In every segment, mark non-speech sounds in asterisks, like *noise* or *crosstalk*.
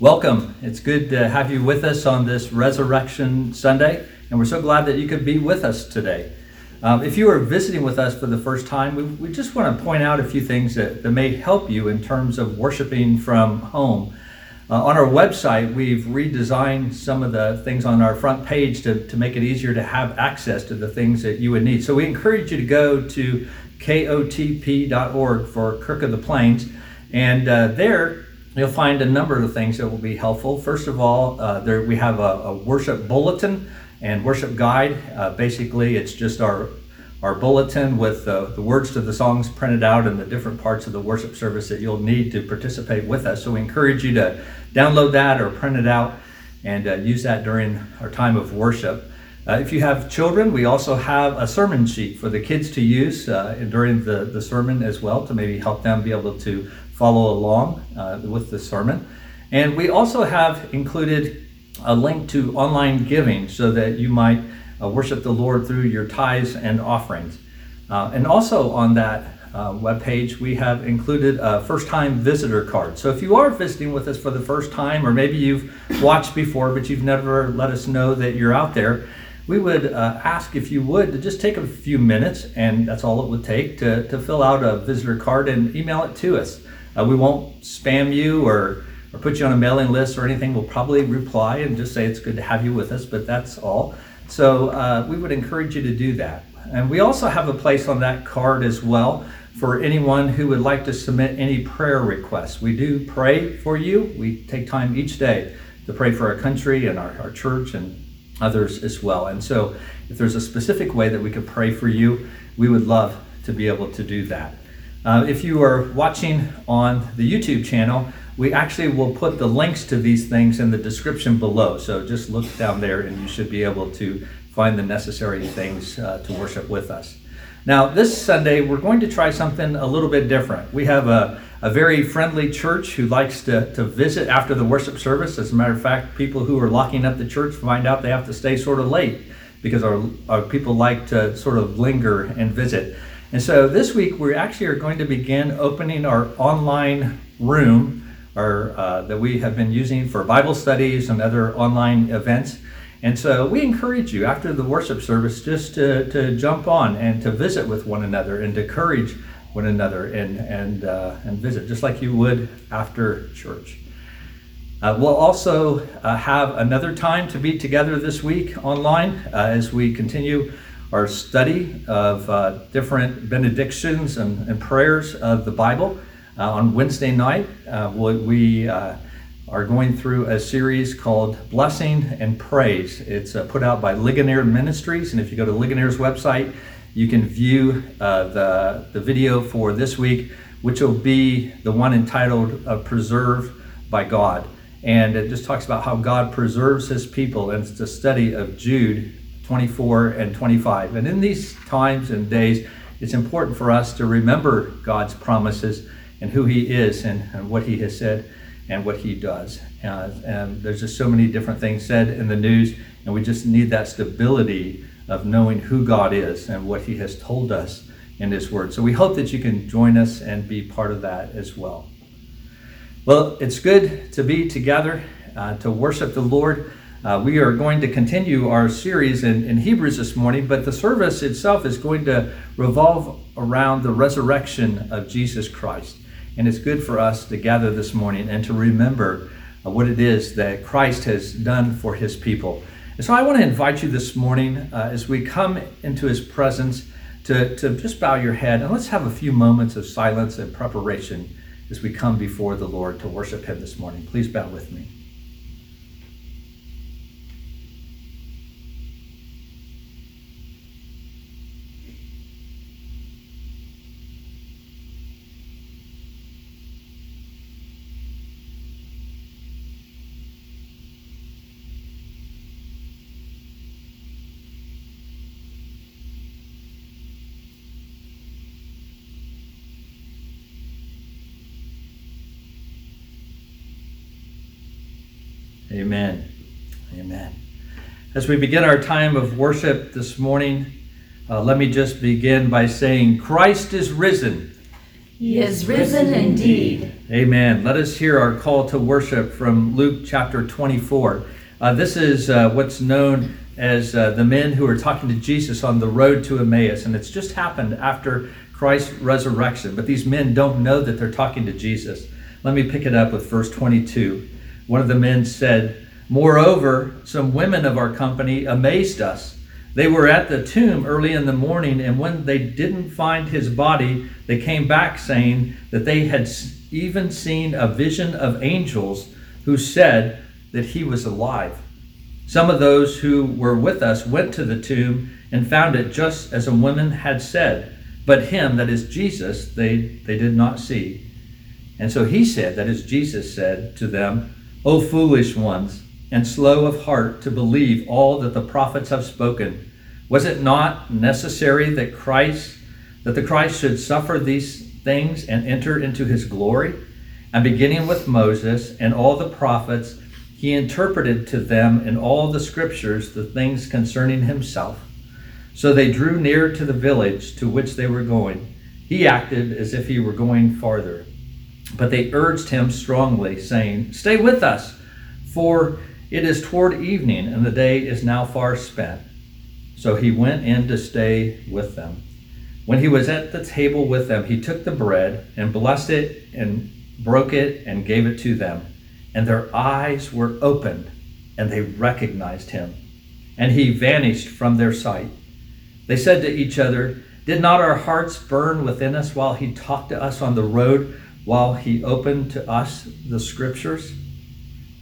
Welcome. It's good to have you with us on this Resurrection Sunday, and we're so glad that you could be with us today. Um, if you are visiting with us for the first time, we, we just want to point out a few things that, that may help you in terms of worshiping from home. Uh, on our website, we've redesigned some of the things on our front page to, to make it easier to have access to the things that you would need. So we encourage you to go to kotp.org for Kirk of the Plains, and uh, there you'll find a number of things that will be helpful. First of all, uh, there we have a, a, worship bulletin and worship guide. Uh, basically, it's just our our bulletin with uh, the words to the songs printed out and the different parts of the worship service that you'll need to participate with us. So we encourage you to download that or print it out and uh, use that during our time of worship. Uh, if you have children, we also have a sermon sheet for the kids to use uh, during the, the sermon as well to maybe help them be able to follow along uh, with the sermon. And we also have included a link to online giving so that you might uh, worship the Lord through your tithes and offerings. Uh, and also on that uh, webpage, we have included a first time visitor card. So if you are visiting with us for the first time, or maybe you've watched before but you've never let us know that you're out there, we would uh, ask if you would to just take a few minutes, and that's all it would take, to, to fill out a visitor card and email it to us. Uh, we won't spam you or, or put you on a mailing list or anything. We'll probably reply and just say it's good to have you with us, but that's all. So uh, we would encourage you to do that. And we also have a place on that card as well for anyone who would like to submit any prayer requests. We do pray for you. We take time each day to pray for our country and our, our church and others as well. And so if there's a specific way that we could pray for you, we would love to be able to do that. Uh, if you are watching on the YouTube channel, we actually will put the links to these things in the description below. So just look down there and you should be able to find the necessary things uh, to worship with us. Now, this Sunday, we're going to try something a little bit different. We have a, a very friendly church who likes to, to visit after the worship service. As a matter of fact, people who are locking up the church find out they have to stay sort of late because our, our people like to sort of linger and visit. And so this week we actually are going to begin opening our online room our, uh, that we have been using for Bible studies and other online events. And so we encourage you after the worship service just to, to jump on and to visit with one another and to encourage one another and, and, uh, and visit, just like you would after church. Uh, we'll also uh, have another time to be together this week online uh, as we continue our study of uh, different benedictions and, and, prayers of the Bible. Uh, on Wednesday night, uh, we uh, are going through a series called Blessing and Praise. It's uh, put out by Ligonier Ministries, and if you go to Ligonier's website, you can view uh, the, the video for this week, which will be the one entitled Preserve by God. And it just talks about how God preserves his people, and it's a study of Jude 24 and 25. And in these times and days, it's important for us to remember God's promises and who He is and, and what He has said and what He does. Uh, and there's just so many different things said in the news, and we just need that stability of knowing who God is and what He has told us in His Word. So we hope that you can join us and be part of that as well. Well, it's good to be together uh, to worship the Lord. Uh, we are going to continue our series in, in Hebrews this morning, but the service itself is going to revolve around the resurrection of Jesus Christ. And it's good for us to gather this morning and to remember uh, what it is that Christ has done for his people. And so I want to invite you this morning uh, as we come into his presence to, to just bow your head and let's have a few moments of silence and preparation as we come before the Lord to worship him this morning. Please bow with me. Amen. Amen. As we begin our time of worship this morning, uh, let me just begin by saying, Christ is risen. He is risen indeed. Amen. Let us hear our call to worship from Luke chapter 24. Uh, this is uh, what's known as uh, the men who are talking to Jesus on the road to Emmaus, and it's just happened after Christ's resurrection. But these men don't know that they're talking to Jesus. Let me pick it up with verse 22. One of the men said, Moreover, some women of our company amazed us. They were at the tomb early in the morning, and when they didn't find his body, they came back saying that they had even seen a vision of angels who said that he was alive. Some of those who were with us went to the tomb and found it just as a woman had said, but him, that is Jesus, they, they did not see. And so he said, that is Jesus said to them, O foolish ones, and slow of heart to believe all that the prophets have spoken. Was it not necessary that Christ, that the Christ should suffer these things and enter into his glory? And beginning with Moses and all the prophets, he interpreted to them in all the scriptures the things concerning himself. So they drew near to the village to which they were going. He acted as if he were going farther. But they urged him strongly, saying, Stay with us, for it is toward evening, and the day is now far spent. So he went in to stay with them. When he was at the table with them, he took the bread and blessed it and broke it and gave it to them. And their eyes were opened, and they recognized him. And he vanished from their sight. They said to each other, Did not our hearts burn within us while he talked to us on the road, while he opened to us the scriptures?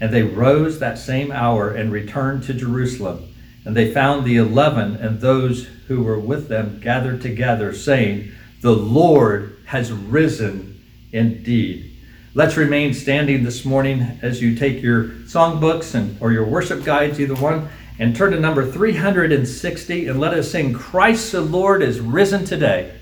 And they rose that same hour and returned to Jerusalem. And they found the eleven and those who were with them gathered together, saying, The Lord has risen indeed. Let's remain standing this morning as you take your songbooks and or your worship guides, either one, and turn to number 360 and let us sing Christ the Lord is risen today.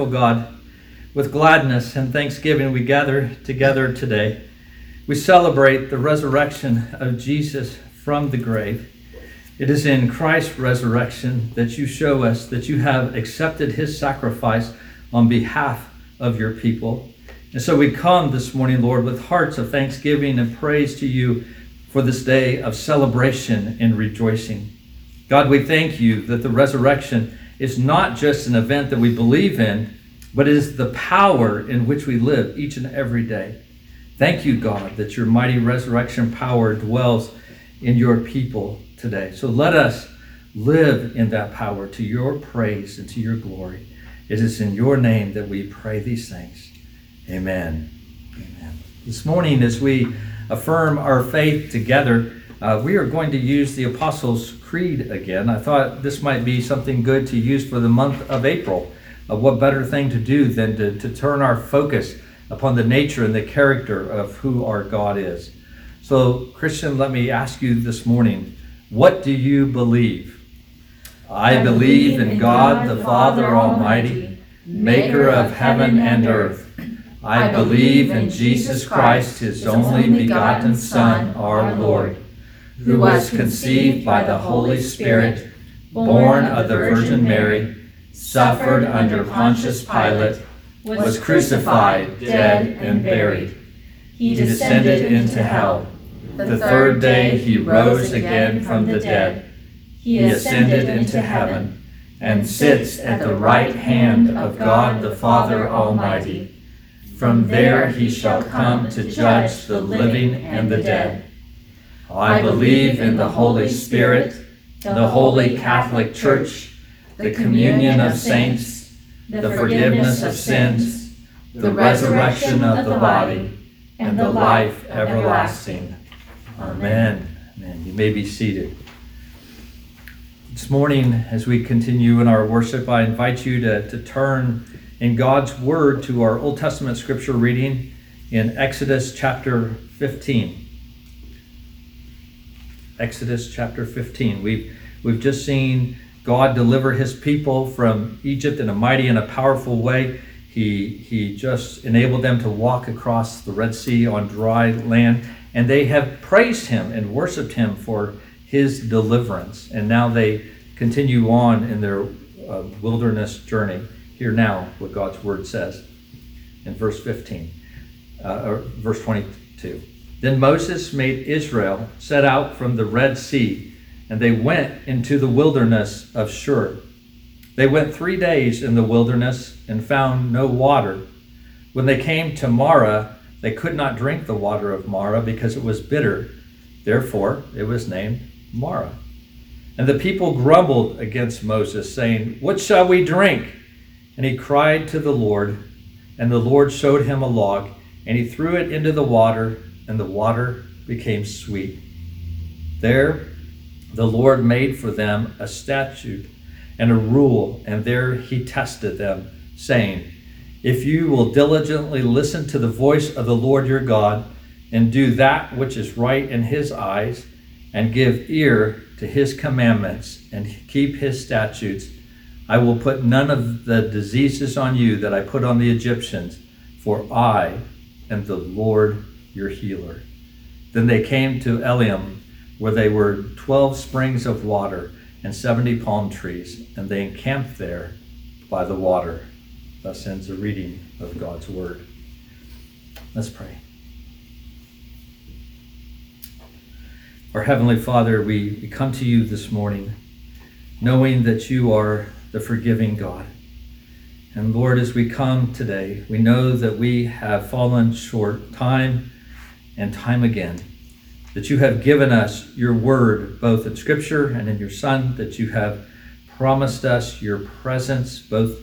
Powerful God, with gladness and thanksgiving, we gather together today. We celebrate the resurrection of Jesus from the grave. It is in Christ's resurrection that you show us that you have accepted his sacrifice on behalf of your people. And so we come this morning, Lord, with hearts of thanksgiving and praise to you for this day of celebration and rejoicing. God, we thank you that the resurrection is not just an event that we believe in, but it is the power in which we live each and every day. Thank you, God, that your mighty resurrection power dwells in your people today. So let us live in that power to your praise and to your glory. It is in your name that we pray these things. Amen. Amen. This morning, as we affirm our faith together, uh, we are going to use the Apostles' Creed again. I thought this might be something good to use for the month of April. Uh, what better thing to do than to, to turn our focus upon the nature and the character of who our God is? So, Christian, let me ask you this morning what do you believe? I believe in God the Father Almighty, maker of heaven and earth. I believe in Jesus Christ, his only begotten Son, our Lord, who was conceived by the Holy Spirit, born of the Virgin Mary, suffered under Pontius Pilate, was crucified, dead, and buried. He descended into hell. The third day he rose again from the dead. He ascended into heaven and sits at the right hand of God the Father Almighty. From there he shall come to judge the living and the dead. I believe in the Holy Spirit, the holy Catholic Church, the communion of saints, the forgiveness of sins, the resurrection of the body, and the life everlasting. Amen. Amen. You may be seated. This morning, as we continue in our worship, I invite you to, to turn in God's Word to our Old Testament scripture reading in Exodus chapter 15. Exodus chapter 15. We've, we've just seen God deliver his people from Egypt in a mighty and a powerful way. He, he just enabled them to walk across the Red Sea on dry land, and they have praised him and worshiped him for his deliverance. And now they continue on in their uh, wilderness journey. Hear now what God's word says in verse 15, uh, or verse 22. Then Moses made Israel set out from the Red Sea, and they went into the wilderness of Shur. They went three days in the wilderness and found no water. When they came to Marah, they could not drink the water of Marah because it was bitter. Therefore, it was named Marah. And the people grumbled against Moses, saying, What shall we drink? And he cried to the Lord, and the Lord showed him a log, and he threw it into the water, and the water became sweet. There the Lord made for them a statute and a rule, and there he tested them, saying, If you will diligently listen to the voice of the Lord your God, and do that which is right in his eyes, and give ear to his commandments, and keep his statutes, I will put none of the diseases on you that I put on the Egyptians, for I am the Lord your healer. Then they came to Elim, where there were twelve springs of water and seventy palm trees, and they encamped there by the water. Thus ends the reading of God's word. Let's pray. Our Heavenly Father, we, we come to you this morning knowing that you are the forgiving God. And Lord, as we come today, we know that we have fallen short time and time again. That you have given us your word, both in Scripture and in your Son, that you have promised us your presence, both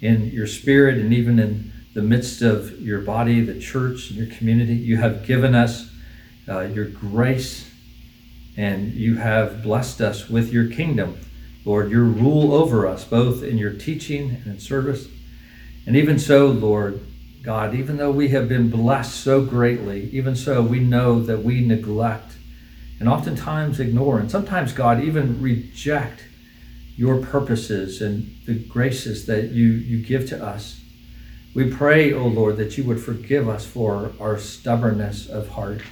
in your spirit and even in the midst of your body, the church, and your community. You have given us uh, your grace and you have blessed us with your kingdom. Lord, your rule over us, both in your teaching and in service. And even so, Lord God, even though we have been blessed so greatly, even so, we know that we neglect and oftentimes ignore, and sometimes, God, even reject your purposes and the graces that you, you give to us. We pray, O oh Lord, that you would forgive us for our stubbornness of heart.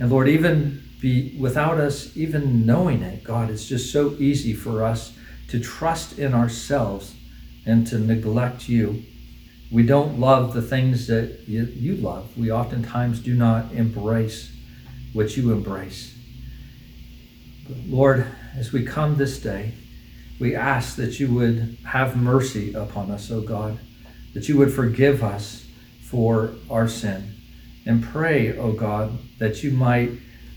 And Lord, even be without us even knowing it, God, it's just so easy for us to trust in ourselves and to neglect you. We don't love the things that you, you love. We oftentimes do not embrace what you embrace. But Lord, as we come this day, we ask that you would have mercy upon us, O God, that you would forgive us for our sin. And pray, O God, that you might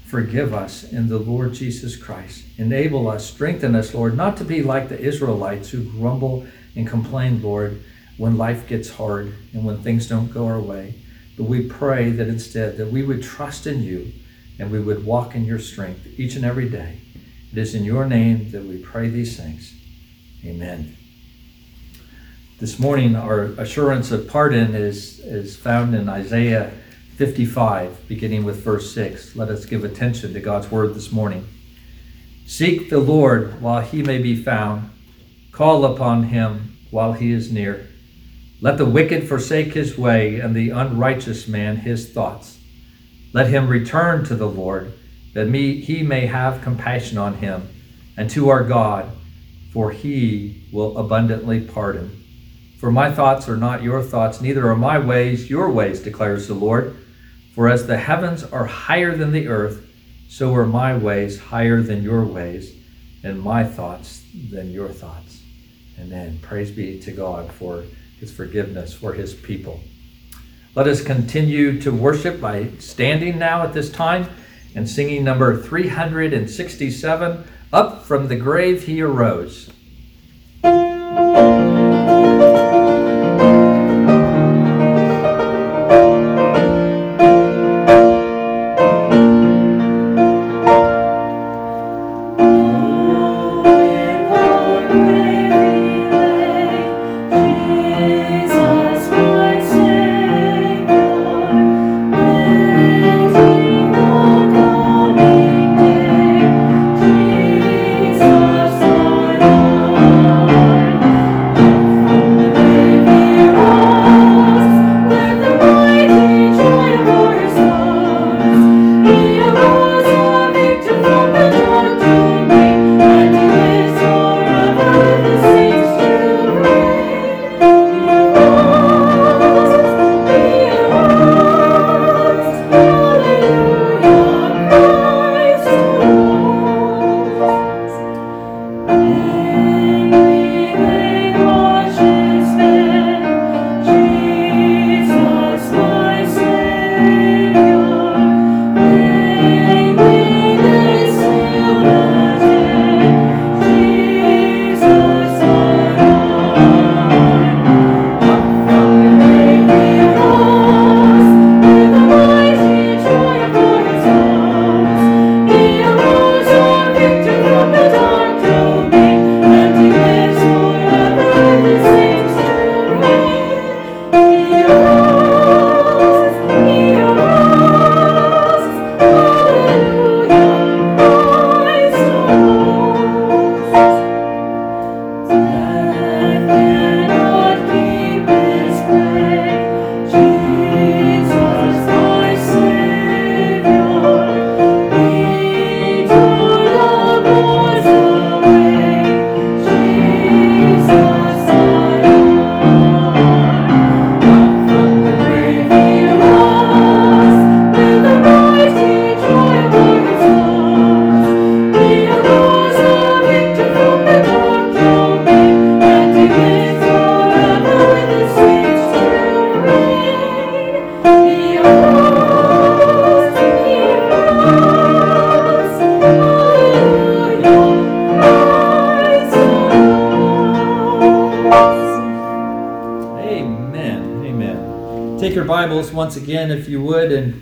forgive us in the Lord Jesus Christ. Enable us, strengthen us, Lord, not to be like the Israelites who grumble and complain, Lord, when life gets hard and when things don't go our way. But we pray that instead that we would trust in you and we would walk in your strength each and every day. It is in your name that we pray these things. Amen. This morning, our assurance of pardon is, is found in Isaiah 55, beginning with verse 6. Let us give attention to God's word this morning. Seek the Lord while he may be found, call upon him while he is near. Let the wicked forsake his way, and the unrighteous man his thoughts. Let him return to the Lord, that me, he may have compassion on him, and to our God, for he will abundantly pardon. For my thoughts are not your thoughts, neither are my ways your ways, declares the Lord. For as the heavens are higher than the earth, so are my ways higher than your ways, and my thoughts than your thoughts. Amen. Praise be to God for his forgiveness for his people. Let us continue to worship by standing now at this time and singing number 367 Up from the Grave He Arose.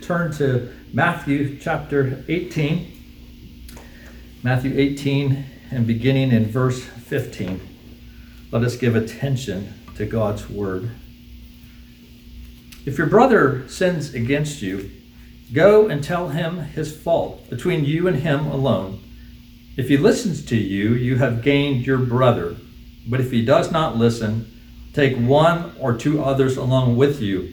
Turn to Matthew chapter 18. Matthew 18, and beginning in verse 15. Let us give attention to God's word. If your brother sins against you, Go and tell him his fault between you and him alone. If he listens to you, you have gained your brother. But if he does not listen, take one or two others along with you,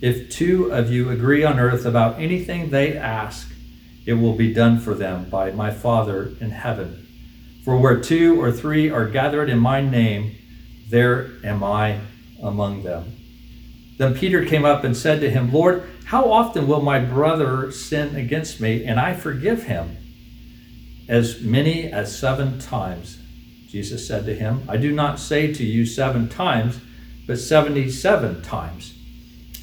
if two of you agree on earth about anything they ask, it will be done for them by my Father in heaven. For where two or three are gathered in my name, there am I among them. Then Peter came up and said to him, Lord, how often will my brother sin against me and I forgive him? As many as seven times. Jesus said to him, I do not say to you seven times, but 77 times.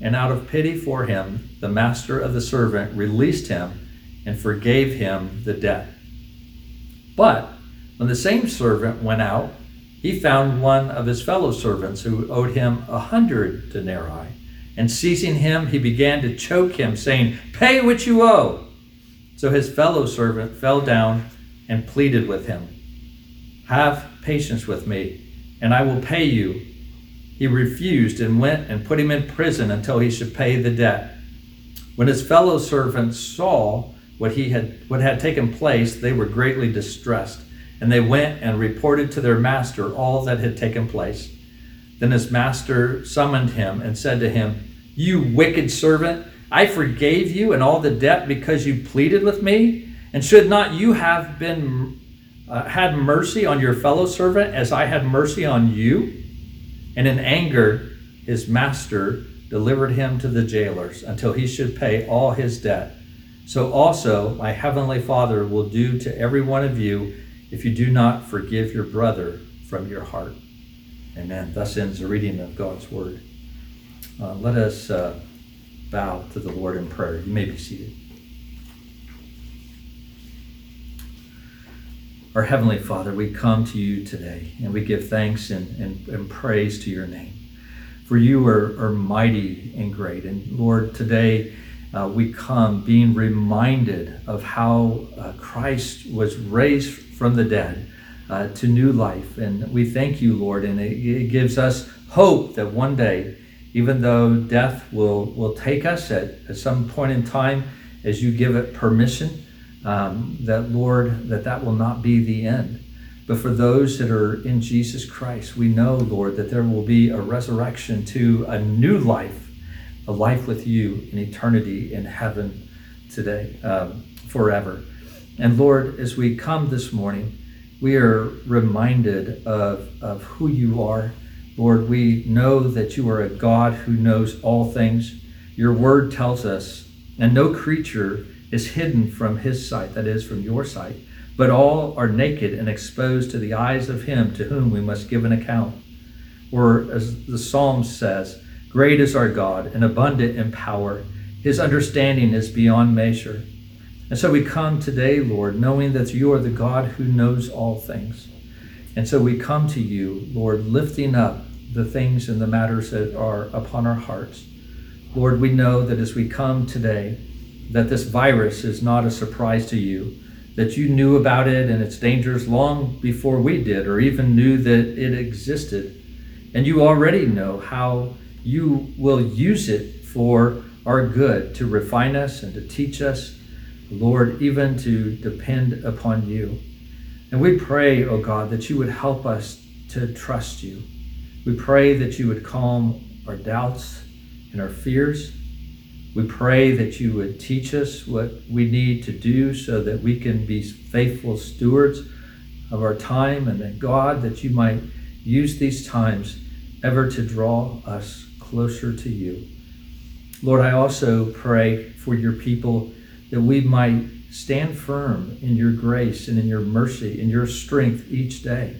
And out of pity for him, the master of the servant released him and forgave him the debt. But when the same servant went out, he found one of his fellow servants who owed him a hundred denarii. And seizing him, he began to choke him, saying, Pay what you owe. So his fellow servant fell down and pleaded with him, Have patience with me, and I will pay you. He refused and went and put him in prison until he should pay the debt. When his fellow servants saw what he had what had taken place, they were greatly distressed and they went and reported to their master all that had taken place. Then his master summoned him and said to him, You wicked servant, I forgave you and all the debt because you pleaded with me. And should not you have been uh, had mercy on your fellow servant as I had mercy on you? And in anger, his master delivered him to the jailers until he should pay all his debt. So also my heavenly Father will do to every one of you if you do not forgive your brother from your heart. Amen. Thus ends the reading of God's word. Uh, let us uh, bow to the Lord in prayer. You may be seated. Our Heavenly Father, we come to you today and we give thanks and, and, and praise to your name. For you are, are mighty and great. And Lord, today uh, we come being reminded of how uh, Christ was raised from the dead uh, to new life. And we thank you, Lord, and it, it, gives us hope that one day, even though death will, will take us at, at some point in time, as you give it permission, um, that, Lord, that that will not be the end. But for those that are in Jesus Christ, we know, Lord, that there will be a resurrection to a new life, a life with you in eternity in heaven today, um, forever. And Lord, as we come this morning, we are reminded of, of who you are. Lord, we know that you are a God who knows all things. Your word tells us, and no creature is hidden from his sight, that is, from your sight, but all are naked and exposed to the eyes of him to whom we must give an account. Or, as the Psalm says, Great is our God and abundant in power. His understanding is beyond measure. And so we come today, Lord, knowing that you are the God who knows all things. And so we come to you, Lord, lifting up the things and the matters that are upon our hearts. Lord, we know that as we come today, that this virus is not a surprise to you, that you knew about it and its dangers long before we did, or even knew that it existed. And you already know how you will use it for our good to refine us and to teach us Lord, even to depend upon you. And we pray, O oh God, that you would help us to trust you. We pray that you would calm our doubts and our fears. We pray that you would teach us what we need to do so that we can be faithful stewards of our time, and that God, that you might use these times ever to draw us closer to you. Lord, I also pray for your people that we might stand firm in your grace and in your mercy and your strength each day.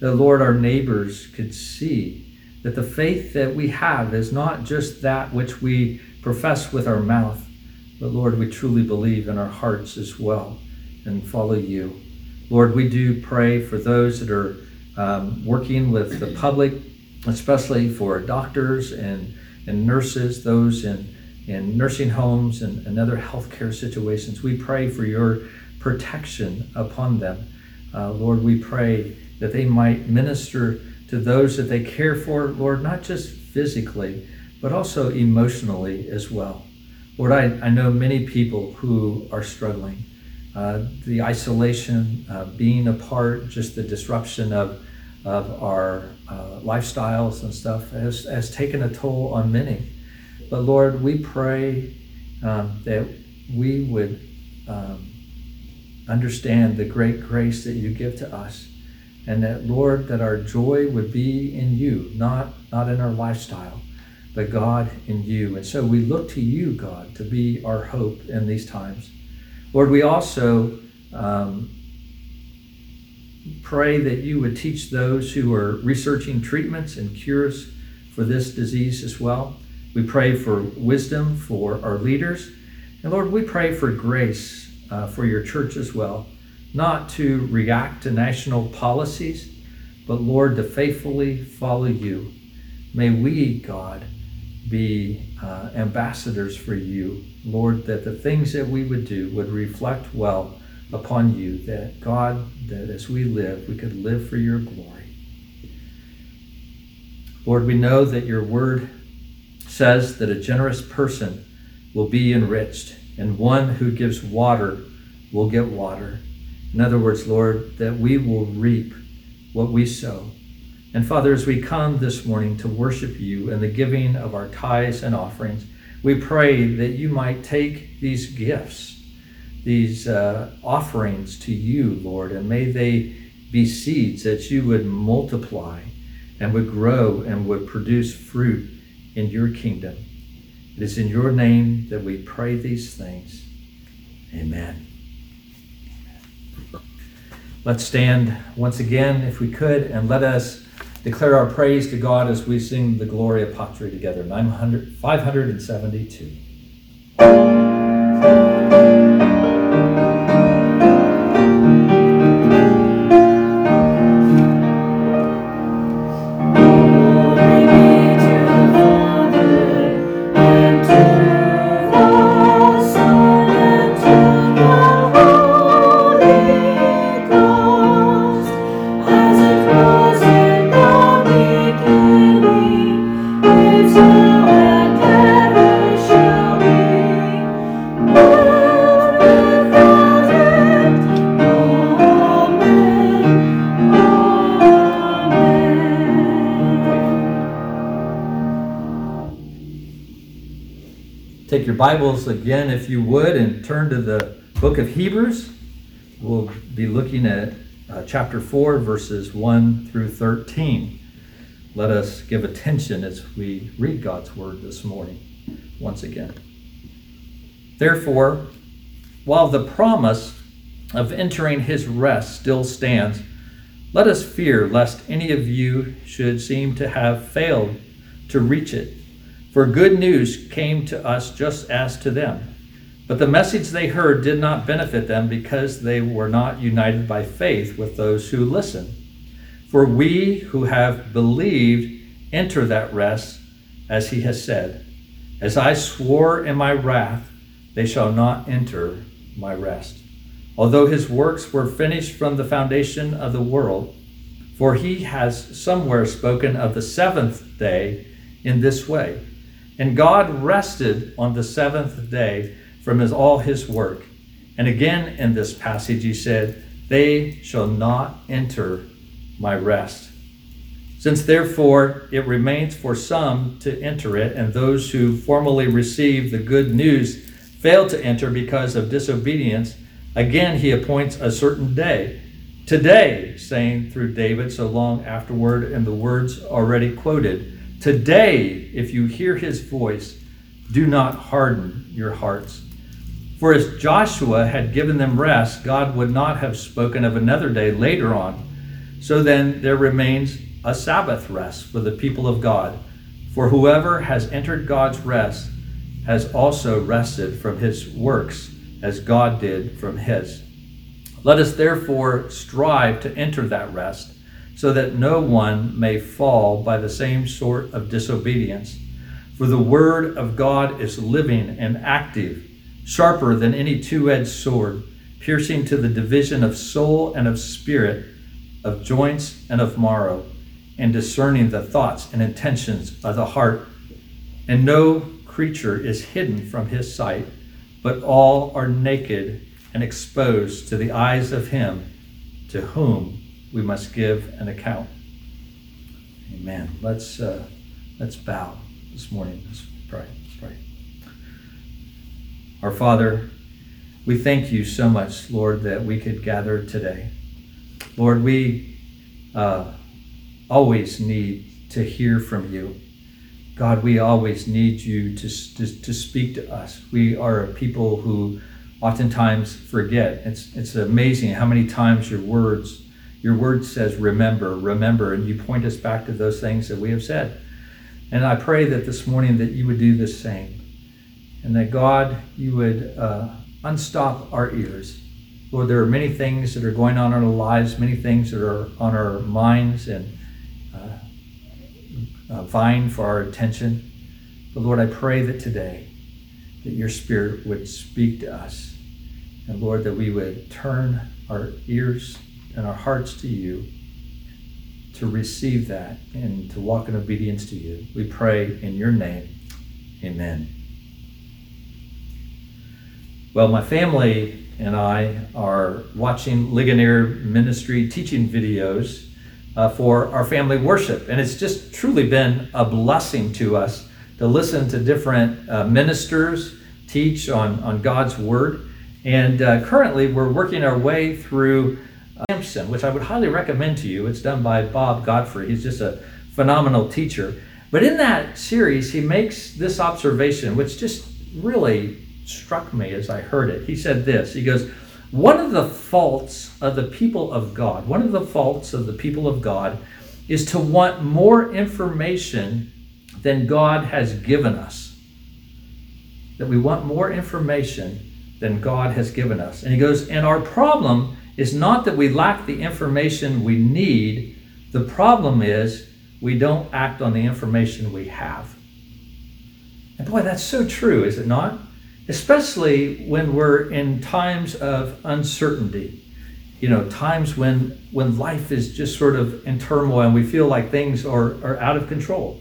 That, Lord, our neighbors could see that the faith that we have is not just that which we profess with our mouth, but Lord, we truly believe in our hearts as well and follow you. Lord, we do pray for those that are um, working with the public, especially for doctors and, and nurses, those in, in nursing homes and, and other healthcare situations. We pray for your protection upon them. Uh, Lord, we pray that they might minister to those that they care for, Lord, not just physically, but also emotionally as well. Lord, I, I know many people who are struggling. Uh, the isolation, uh, being apart, just the disruption of, of our uh, lifestyles and stuff has, has taken a toll on many. But Lord, we pray um, that we would um, understand the great grace that you give to us and that lord that our joy would be in you not not in our lifestyle but god in you. And so we look to you god to be our hope in these times. Lord we also um, pray that you would teach those who are researching treatments and cures for this disease as well. We pray for wisdom for our leaders. And lord we pray for grace uh, for your church as well not to react to national policies, but Lord, to faithfully follow you. May we, God, be uh, ambassadors for you, Lord, that the things that we would do would reflect well upon you, that God, that as we live, we could live for your glory. Lord, we know that your word says that a generous person will be enriched, and one who gives water will get water. In other words, Lord, that we will reap what we sow. And Father, as we come this morning to worship you and the giving of our tithes and offerings, we pray that you might take these gifts, these uh, offerings to you, Lord, and may they be seeds that you would multiply and would grow and would produce fruit in your kingdom. It is in your name that we pray these things. Amen. Let's stand once again, if we could, and let us declare our praise to God as we sing the Gloria Patri together, 900, 572. You would, and turn to the book of Hebrews. We'll be looking at uh, chapter 4, verses 1 through 13. Let us give attention as we read God's word this morning once again. Therefore, while the promise of entering his rest still stands, let us fear lest any of you should seem to have failed to reach it. For good news came to us just as to them. But the message they heard did not benefit them because they were not united by faith with those who listen. For we who have believed enter that rest, as he has said, As I swore in my wrath, they shall not enter my rest. Although his works were finished from the foundation of the world, for he has somewhere spoken of the seventh day in this way. And God rested on the seventh day from his, all his work. And again in this passage, he said, They shall not enter my rest. Since therefore it remains for some to enter it, and those who formerly received the good news failed to enter because of disobedience, again he appoints a certain day. Today, saying through David so long afterward in the words already quoted, Today, if you hear his voice, do not harden your hearts. For as Joshua had given them rest, God would not have spoken of another day later on. So then there remains a Sabbath rest for the people of God. For whoever has entered God's rest has also rested from his works, as God did from his. Let us therefore strive to enter that rest, so that no one may fall by the same sort of disobedience. For the word of God is living and active, sharper than any two edged sword, piercing to the division of soul and of spirit, of joints and of marrow and discerning the thoughts and intentions of the heart. And no creature is hidden from his sight, but all are naked and exposed to the eyes of him to whom we must give an account. Amen. Let's uh, let's bow this morning. Let's pray. Our Father, we thank you so much, Lord, that we could gather today. Lord, we uh, always need to hear from you. God, we always need you to, to, to speak to us. We are a people who oftentimes forget. It's, it's amazing how many times your words, your word says, remember, remember, and you point us back to those things that we have said. And I pray that this morning that you would do the same. And that God, you would uh, unstop our ears. Lord, there are many things that are going on in our lives, many things that are on our minds, and uh, vying for our attention. But Lord, I pray that today that your Spirit would speak to us. And Lord, that we would turn our ears and our hearts to you to receive that and to walk in obedience to you. We pray in your name. Amen. Well, my family and I are watching Ligonier Ministry teaching videos uh, for our family worship. And it's just truly been a blessing to us to listen to different uh, ministers teach on, on God's Word. And uh, currently, we're working our way through uh, Samson, which I would highly recommend to you. It's done by Bob Godfrey. He's just a phenomenal teacher. But in that series, he makes this observation, which just really struck me as I heard it. He said this He goes, one of the faults of the people of God, one of the faults of the people of God is to want more information than God has given us. That we want more information than God has given us. And he goes, and our problem is not that we lack the information we need, the problem is we don't act on the information we have. And boy, that's so true, is it not? Especially when we're in times of uncertainty you know times when when life is just sort of in turmoil and we feel like things are, are out of control.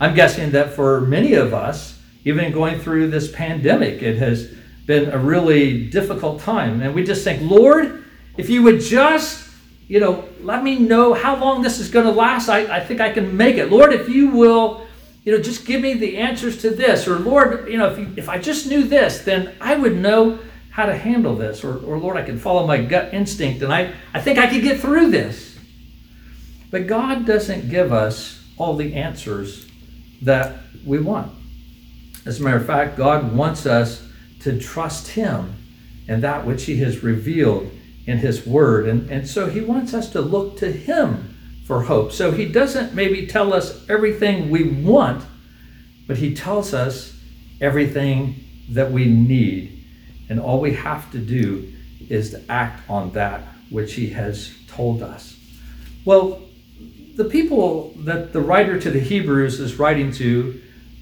I'm guessing that for many of us even going through this pandemic it has been a really difficult time. And we just think lord if you would just you know let me know how long this is going to last I, I think i can make it. Lord if you will you know, just give me the answers to this. Or Lord, you know, if, you, if I just knew this, then I would know how to handle this. Or, or Lord, I can follow my gut instinct and I, I think I could get through this. But God doesn't give us all the answers that we want. As a matter of fact, God wants us to trust Him and that which He has revealed in His Word. And, and so He wants us to look to Him for hope. So he doesn't maybe tell us everything we want, but he tells us everything that we need. And all we have to do is to act on that which he has told us. Well, the people that the writer to the Hebrews is writing to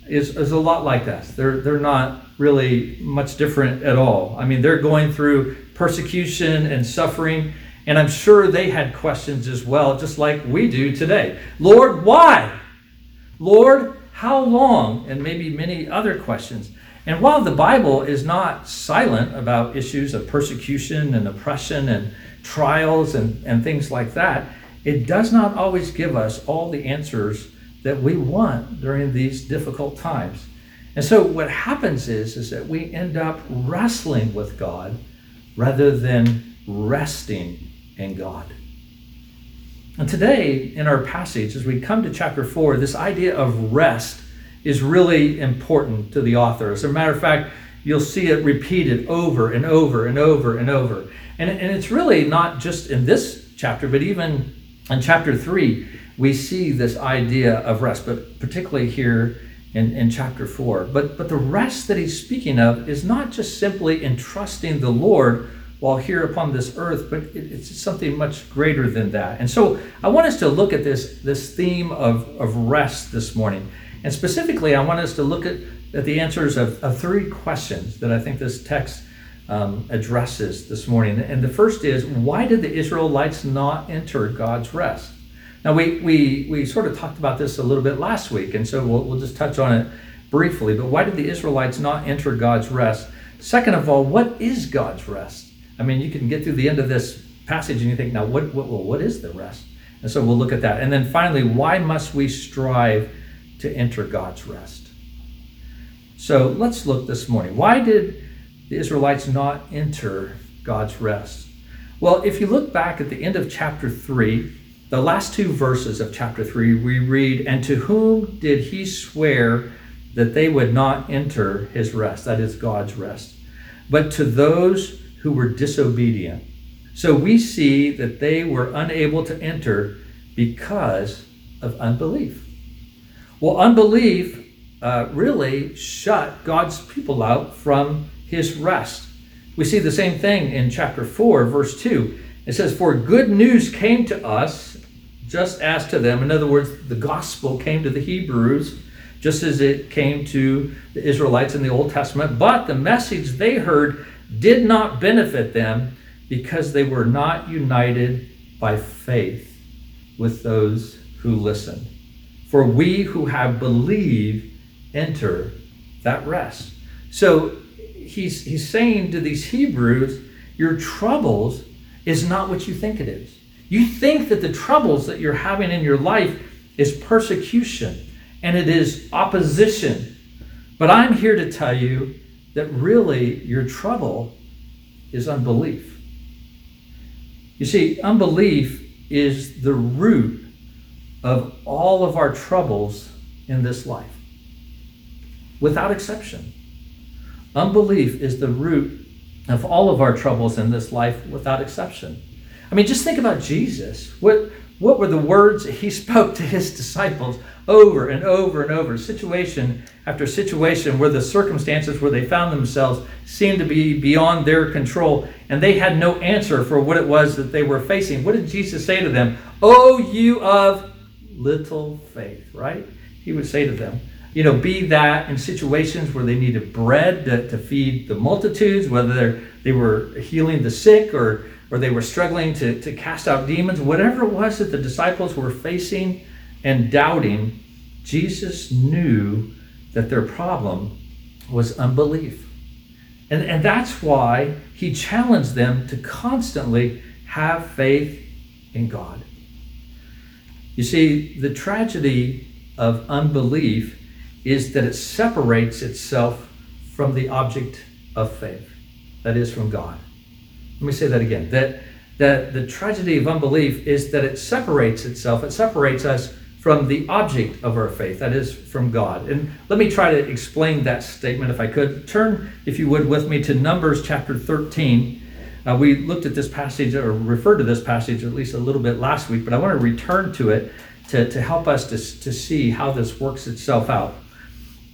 is, is a lot like us. They're, they're not really much different at all. I mean, they're going through persecution and suffering and I'm sure they had questions as well, just like we do today. Lord, why? Lord, how long? And maybe many other questions. And while the Bible is not silent about issues of persecution and oppression and trials and, and things like that, it does not always give us all the answers that we want during these difficult times. And so what happens is, is that we end up wrestling with God rather than resting in God. And today, in our passage, as we come to chapter 4, this idea of rest is really important to the author. As a matter of fact, you'll see it repeated over and over and over and over. And, and it's really not just in this chapter, but even in chapter 3, we see this idea of rest, but particularly here in, in chapter 4. But, but the rest that he's speaking of is not just simply entrusting the Lord while here upon this earth, but it, it's something much greater than that. And so I want us to look at this, this theme of, of rest this morning. And specifically, I want us to look at, at the answers of, of three questions that I think this text um, addresses this morning. And the first is why did the Israelites not enter God's rest? Now, we, we, we sort of talked about this a little bit last week, and so we'll, we'll just touch on it briefly. But why did the Israelites not enter God's rest? Second of all, what is God's rest? I mean, you can get through the end of this passage and you think, now, what, what, what is the rest? And so we'll look at that. And then finally, why must we strive to enter God's rest? So let's look this morning. Why did the Israelites not enter God's rest? Well, if you look back at the end of chapter 3, the last two verses of chapter 3, we read, And to whom did he swear that they would not enter his rest? That is God's rest. But to those who were disobedient. So we see that they were unable to enter because of unbelief. Well, unbelief uh, really shut God's people out from his rest. We see the same thing in chapter 4, verse 2. It says, For good news came to us just as to them. In other words, the gospel came to the Hebrews just as it came to the Israelites in the Old Testament, but the message they heard did not benefit them because they were not united by faith with those who listened. For we who have believed enter that rest. So he's, he's saying to these Hebrews, your troubles is not what you think it is. You think that the troubles that you're having in your life is persecution and it is opposition. But I'm here to tell you that really your trouble is unbelief. You see, unbelief is the root of all of our troubles in this life, without exception. Unbelief is the root of all of our troubles in this life, without exception. I mean, just think about Jesus. What, what were the words he *laughs* spoke to his disciples over and over and over, situation after situation, where the circumstances where they found themselves seemed to be beyond their control, and they had no answer for what it was that they were facing? What did Jesus say to them? Oh, you of little faith, right? He would say to them, you know, be that in situations where they needed bread to, to feed the multitudes, whether they were healing the sick or or they were struggling to, to cast out demons, whatever it was that the disciples were facing and doubting, Jesus knew that their problem was unbelief. And, and that's why he challenged them to constantly have faith in God. You see, the tragedy of unbelief is that it separates itself from the object of faith, that is, from God. Let me say that again. That, that the tragedy of unbelief is that it separates itself, it separates us from the object of our faith, that is, from God. And let me try to explain that statement if I could. Turn, if you would, with me to Numbers chapter 13. Uh, we looked at this passage or referred to this passage at least a little bit last week, but I want to return to it to, to help us to, to see how this works itself out.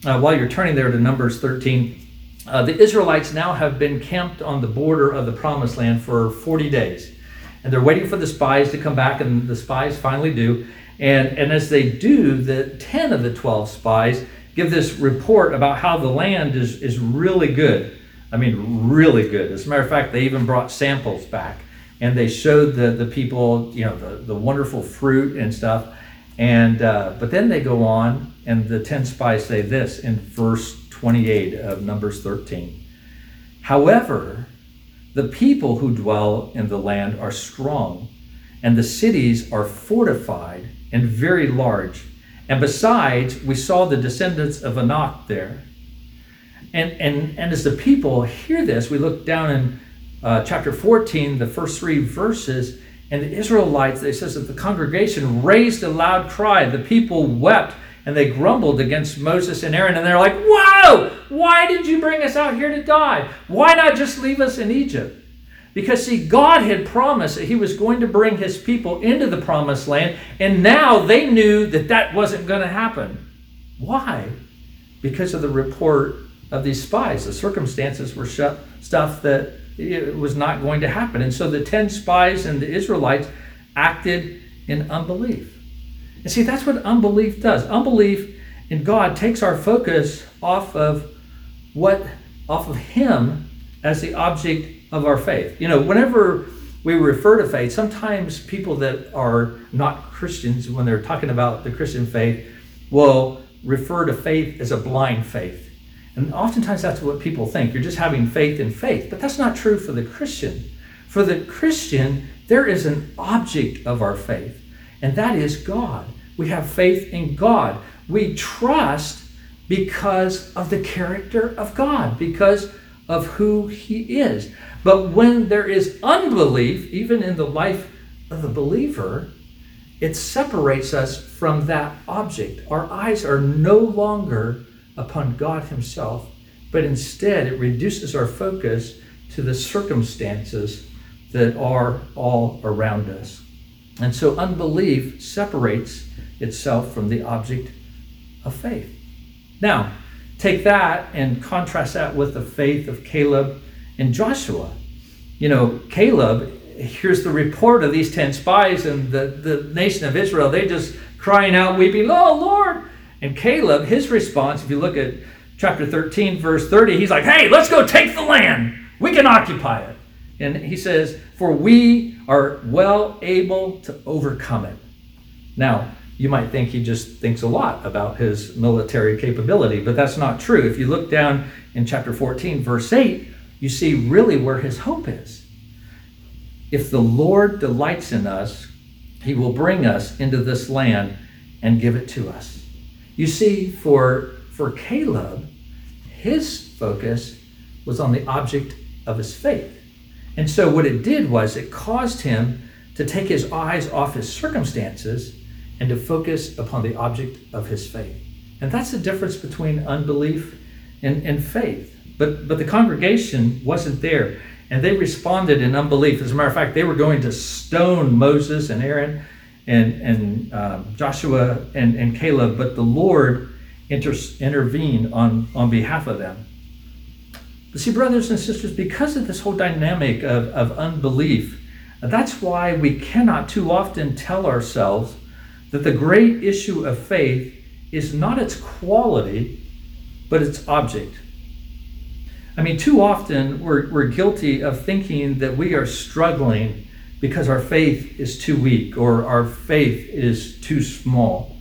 Uh, while you're turning there to Numbers 13, uh, the Israelites now have been camped on the border of the promised land for 40 days. And they're waiting for the spies to come back, and the spies finally do. And, and as they do, the 10 of the 12 spies give this report about how the land is, is really good. I mean, really good. As a matter of fact, they even brought samples back and they showed the, the people, you know, the, the wonderful fruit and stuff. And uh, but then they go on, and the 10 spies say this in verse 28 of Numbers 13. However, the people who dwell in the land are strong, and the cities are fortified and very large. And besides, we saw the descendants of Anak there. And, and, and as the people hear this, we look down in uh, chapter 14, the first three verses, and the Israelites, it says that the congregation raised a loud cry. The people wept and they grumbled against Moses and Aaron. And they're like, Whoa, why did you bring us out here to die? Why not just leave us in Egypt? Because, see, God had promised that He was going to bring His people into the promised land, and now they knew that that wasn't going to happen. Why? Because of the report of these spies. The circumstances were stuff that it was not going to happen. And so the 10 spies and the Israelites acted in unbelief. And see, that's what unbelief does. Unbelief in God takes our focus off of what, off of Him as the object of our faith. You know, whenever we refer to faith, sometimes people that are not Christians, when they're talking about the Christian faith, will refer to faith as a blind faith. And oftentimes that's what people think. You're just having faith in faith. But that's not true for the Christian. For the Christian, there is an object of our faith, and that is God. We have faith in God. We trust because of the character of God, because of who He is. But when there is unbelief, even in the life of the believer, it separates us from that object. Our eyes are no longer upon God Himself, but instead it reduces our focus to the circumstances that are all around us. And so unbelief separates itself from the object of faith. Now, take that and contrast that with the faith of Caleb and Joshua. You know, Caleb hears the report of these 10 spies and the, the nation of Israel. They just crying out, weeping, Oh Lord. And Caleb, his response, if you look at chapter 13, verse 30, he's like, Hey, let's go take the land. We can occupy it. And he says, For we are well able to overcome it. Now, you might think he just thinks a lot about his military capability, but that's not true. If you look down in chapter 14, verse 8, you see really where his hope is. If the Lord delights in us, he will bring us into this land and give it to us. You see, for, for Caleb, his focus was on the object of his faith. And so what it did was it caused him to take his eyes off his circumstances and to focus upon the object of his faith. And that's the difference between unbelief and, and faith. But, but the congregation wasn't there, and they responded in unbelief. As a matter of fact, they were going to stone Moses and Aaron and, and um, Joshua and, and Caleb, but the Lord inter- intervened on, on behalf of them. But see, brothers and sisters, because of this whole dynamic of, of unbelief, that's why we cannot too often tell ourselves that the great issue of faith is not its quality, but its object. I mean, too often we're, we're guilty of thinking that we are struggling because our faith is too weak or our faith is too small.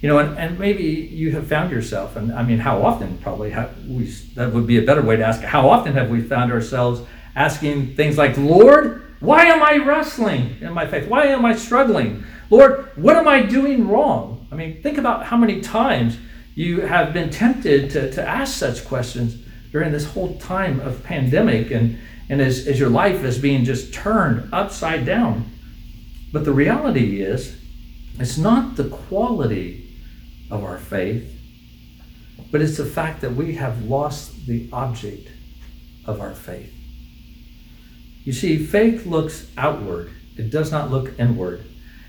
You know, and, and maybe you have found yourself, and I mean, how often probably we, that would be a better way to ask, how often have we found ourselves asking things like, Lord, why am I wrestling in my faith? Why am I struggling? Lord, what am I doing wrong? I mean, think about how many times you have been tempted to, to ask such questions during this whole time of pandemic and, and as, as your life is being just turned upside down. But the reality is, it's not the quality of our faith, but it's the fact that we have lost the object of our faith. You see, faith looks outward, it does not look inward.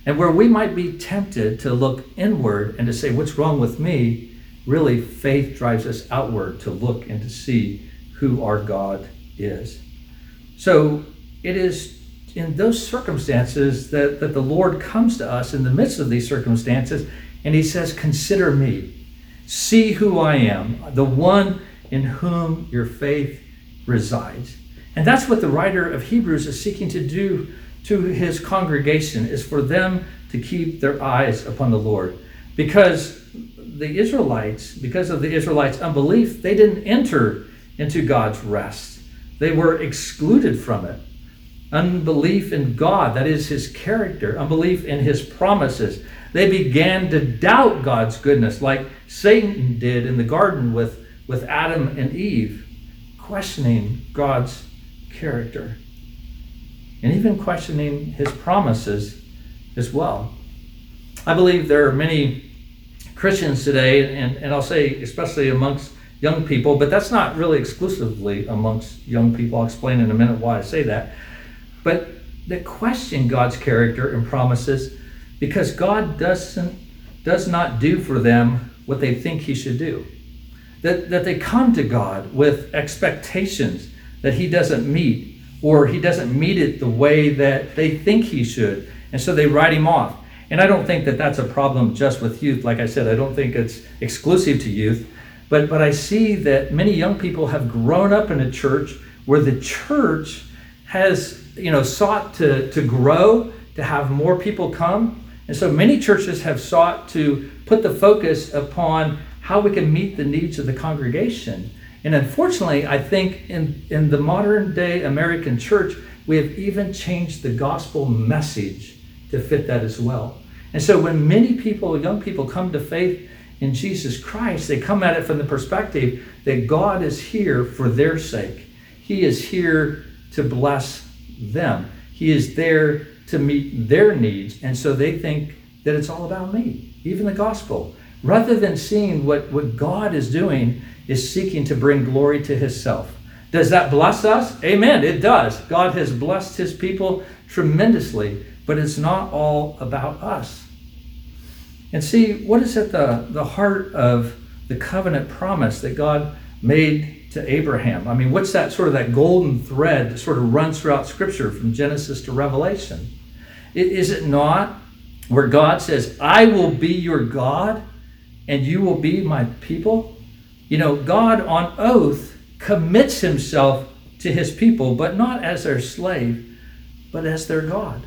And where we might be tempted to look inward and to say, What's wrong with me? Really faith drives us outward to look and to see who our God is. So it is in those circumstances that, that the Lord comes to us in the midst of these circumstances and he says, Consider me, see who I am, the one in whom your faith resides. And that's what the writer of Hebrews is seeking to do to his congregation is for them to keep their eyes upon the Lord. Because the Israelites, because of the Israelites' unbelief, they didn't enter into God's rest. They were excluded from it. unbelief in God, that is his character, unbelief in his promises. They began to doubt God's goodness, like Satan did in the garden with, with Adam and Eve, questioning God's character and even questioning his promises as well. I believe there are many Christians today, and, and I'll say especially amongst young people, but that's not really exclusively amongst young people. I'll explain in a minute why I say that. But that question God's character and promises because God doesn't does not do for them what they think he should do. That, that they come to God with expectations that he doesn't meet or he doesn't meet it the way that they think he should. And so they write him off. And I don't think that that's a problem just with youth. Like I said, I don't think it's exclusive to youth. But, but I see that many young people have grown up in a church where the church has you know, sought to, to grow, to have more people come. And so many churches have sought to put the focus upon how we can meet the needs of the congregation. And unfortunately, I think in, in the modern day American church, we have even changed the gospel message to fit that as well. And so when many people, young people, come to faith in Jesus Christ, they come at it from the perspective that God is here for their sake. He is here to bless them. He is there to meet their needs. And so they think that it's all about me, even the gospel. Rather than seeing what, what God is doing, is seeking to bring glory to Himself. Does that bless us? Amen. It does. God has blessed His people tremendously, but it's not all about us. And see, what is at the, the heart of the covenant promise that God made to Abraham? I mean, what's that sort of that golden thread that sort of runs throughout Scripture from Genesis to Revelation? Is it not where God says, I will be your God and you will be my people? You know, God on oath commits himself to his people, but not as their slave, but as their God.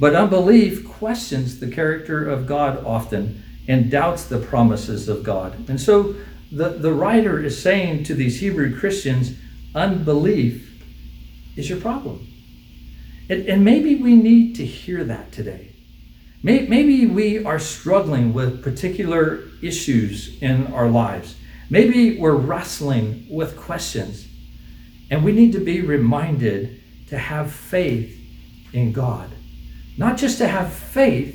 But unbelief questions the character of God often and doubts the promises of God. And so the, the writer is saying to these Hebrew Christians, unbelief is your problem. And, and maybe we need to hear that today. Maybe we are struggling with particular issues in our lives. Maybe we're wrestling with questions. And we need to be reminded to have faith in God. Not just to have faith,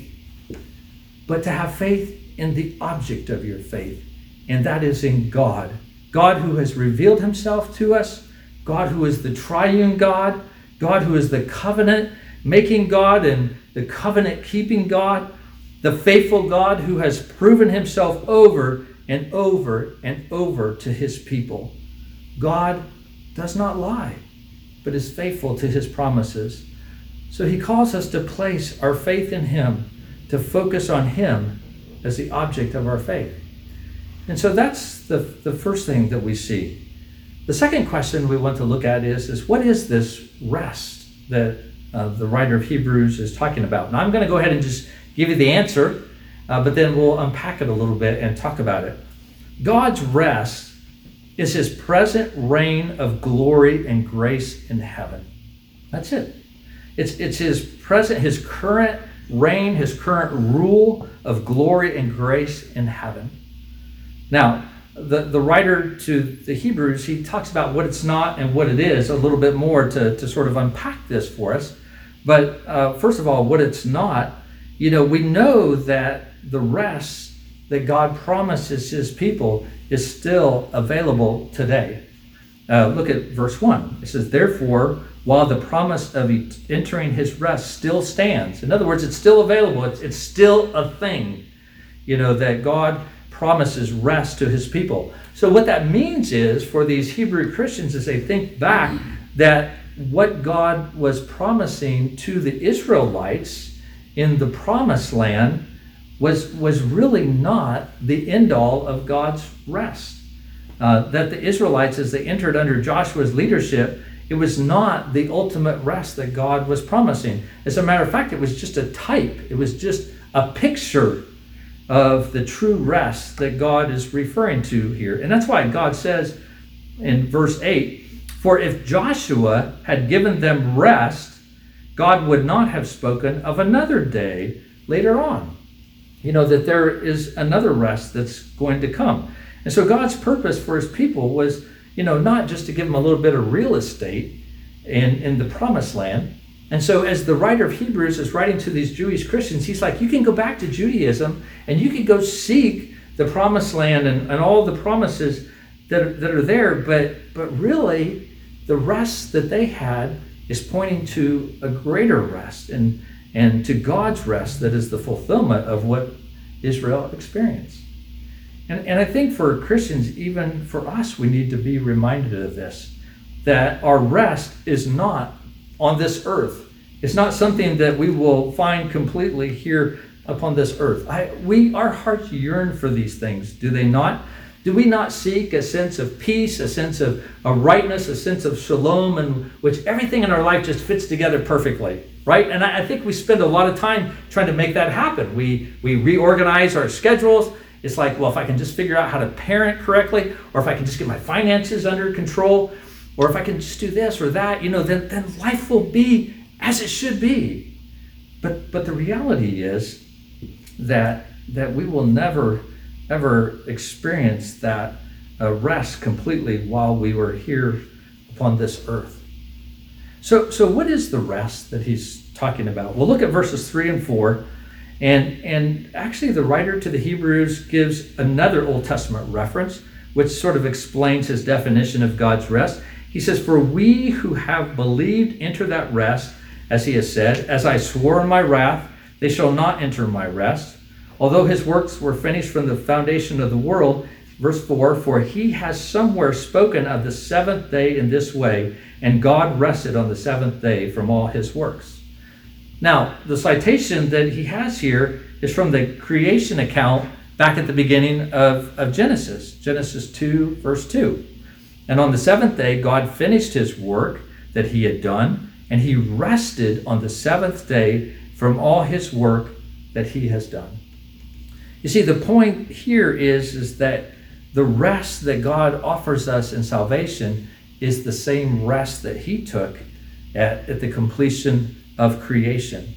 but to have faith in the object of your faith, and that is in God. God who has revealed himself to us, God who is the triune God, God who is the covenant making God and the covenant keeping God, the faithful God who has proven himself over and over and over to his people. God does not lie, but is faithful to his promises. So he calls us to place our faith in him, to focus on him as the object of our faith. And so that's the, the first thing that we see. The second question we want to look at is, is what is this rest that uh, the writer of Hebrews is talking about? Now, I'm going to go ahead and just give you the answer, uh, but then we'll unpack it a little bit and talk about it. God's rest is his present reign of glory and grace in heaven. That's it. It's, it's his present, his current reign, his current rule of glory and grace in heaven. Now, the, the writer to the Hebrews, he talks about what it's not and what it is a little bit more to, to sort of unpack this for us. But uh, first of all, what it's not, you know, we know that the rest that God promises his people is still available today. Uh, look at verse 1. It says, Therefore, while the promise of entering his rest still stands, in other words, it's still available, it's, it's still a thing, you know, that God promises rest to his people. So, what that means is for these Hebrew Christians, as they think back, that what God was promising to the Israelites in the promised land was, was really not the end all of God's rest. Uh, that the Israelites, as they entered under Joshua's leadership, it was not the ultimate rest that God was promising. As a matter of fact, it was just a type, it was just a picture of the true rest that God is referring to here. And that's why God says in verse 8, For if Joshua had given them rest, God would not have spoken of another day later on. You know, that there is another rest that's going to come. And so God's purpose for his people was, you know, not just to give them a little bit of real estate in, in the promised land. And so, as the writer of Hebrews is writing to these Jewish Christians, he's like, you can go back to Judaism and you can go seek the promised land and, and all the promises that are, that are there, but, but really, the rest that they had is pointing to a greater rest and, and to God's rest that is the fulfillment of what Israel experienced. And, and I think for Christians, even for us, we need to be reminded of this that our rest is not on this earth. It's not something that we will find completely here upon this earth. I, we, our hearts yearn for these things, do they not? Do we not seek a sense of peace, a sense of a rightness, a sense of shalom, in which everything in our life just fits together perfectly, right? And I, I think we spend a lot of time trying to make that happen. We we reorganize our schedules. It's like, well, if I can just figure out how to parent correctly, or if I can just get my finances under control, or if I can just do this or that, you know, then, then life will be as it should be. But but the reality is that that we will never ever experience that uh, rest completely while we were here upon this earth. So, so what is the rest that he's talking about? We'll look at verses 3 and 4. And, and actually, the writer to the Hebrews gives another Old Testament reference, which sort of explains his definition of God's rest. He says, For we who have believed enter that rest, as he has said, As I swore in my wrath, they shall not enter my rest. Although his works were finished from the foundation of the world, verse 4 For he has somewhere spoken of the seventh day in this way, and God rested on the seventh day from all his works. Now, the citation that he has here is from the creation account back at the beginning of, of Genesis, Genesis 2, verse 2. And on the seventh day, God finished his work that he had done, and he rested on the seventh day from all his work that he has done. You see, the point here is, is that the rest that God offers us in salvation is the same rest that He took at, at the completion of creation.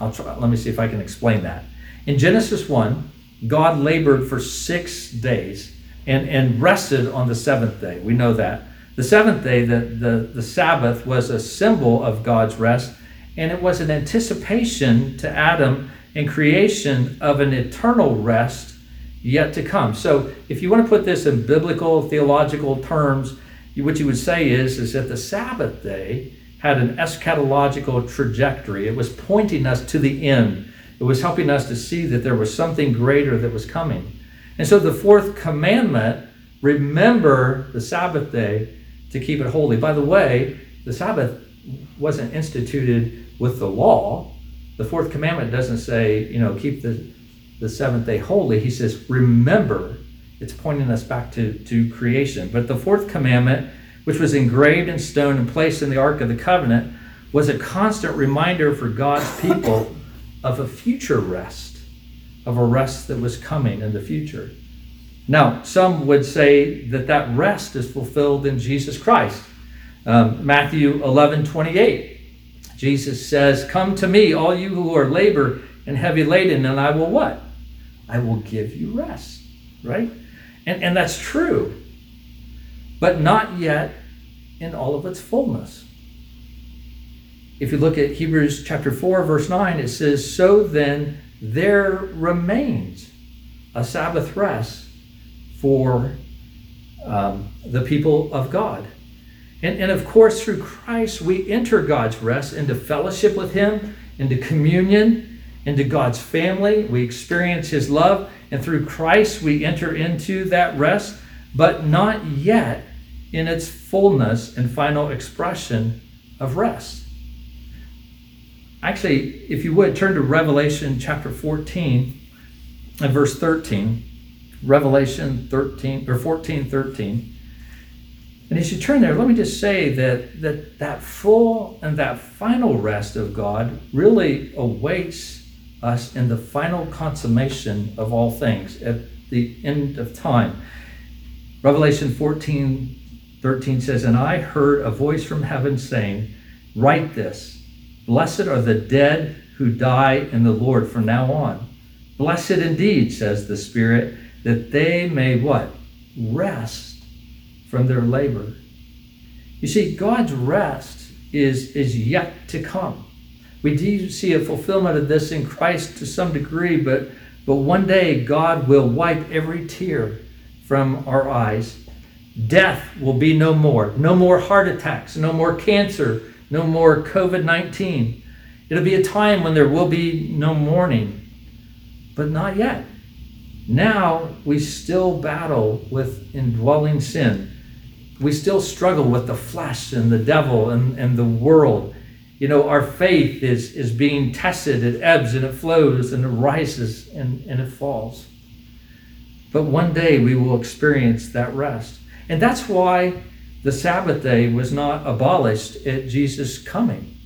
I'll try, let me see if I can explain that. In Genesis 1, God labored for six days and, and rested on the seventh day. We know that. The seventh day, the, the, the Sabbath, was a symbol of God's rest, and it was an anticipation to Adam and creation of an eternal rest yet to come. So, if you want to put this in biblical theological terms, what you would say is, is that the Sabbath day had an eschatological trajectory. It was pointing us to the end. It was helping us to see that there was something greater that was coming. And so the fourth commandment, remember the Sabbath day to keep it holy. By the way, the Sabbath wasn't instituted with the law, the fourth commandment doesn't say, you know, keep the, the seventh day holy. He says, remember. It's pointing us back to, to creation. But the fourth commandment, which was engraved in stone and placed in the Ark of the Covenant, was a constant reminder for God's people *laughs* of a future rest, of a rest that was coming in the future. Now, some would say that that rest is fulfilled in Jesus Christ. Um, Matthew 11 28 Jesus says, Come to me, all you who are labor and heavy laden, and I will what? I will give you rest, right? And, and that's true, but not yet in all of its fullness. If you look at Hebrews chapter 4, verse 9, it says, So then there remains a Sabbath rest for um, the people of God. And, and of course, through Christ, we enter God's rest into fellowship with Him, into communion, into God's family. We experience His love. And through Christ, we enter into that rest, but not yet in its fullness and final expression of rest. Actually, if you would, turn to Revelation chapter 14 and verse 13. Revelation 13 or 14, 13. And as you turn there, let me just say that that, that full and that final rest of God really awaits us in the final consummation of all things at the end of time. Revelation 14 13 says, And I heard a voice from heaven saying, Write this Blessed are the dead who die in the Lord from now on. Blessed indeed, says the Spirit, that they may what? Rest from their labor. You see, God's rest is, is yet to come. We do see a fulfillment of this in Christ to some degree, but, but one day God will wipe every tear from our eyes. Death will be no more. No more heart attacks, no more cancer, no more COVID 19. It'll be a time when there will be no mourning, but not yet. Now we still battle with indwelling sin. We still struggle with the flesh and the devil and, and the world. You know, our faith is, is being tested. It ebbs and it flows and it rises and, and it falls. But one day we will experience that rest. And that's why the Sabbath day was not abolished at Jesus' coming.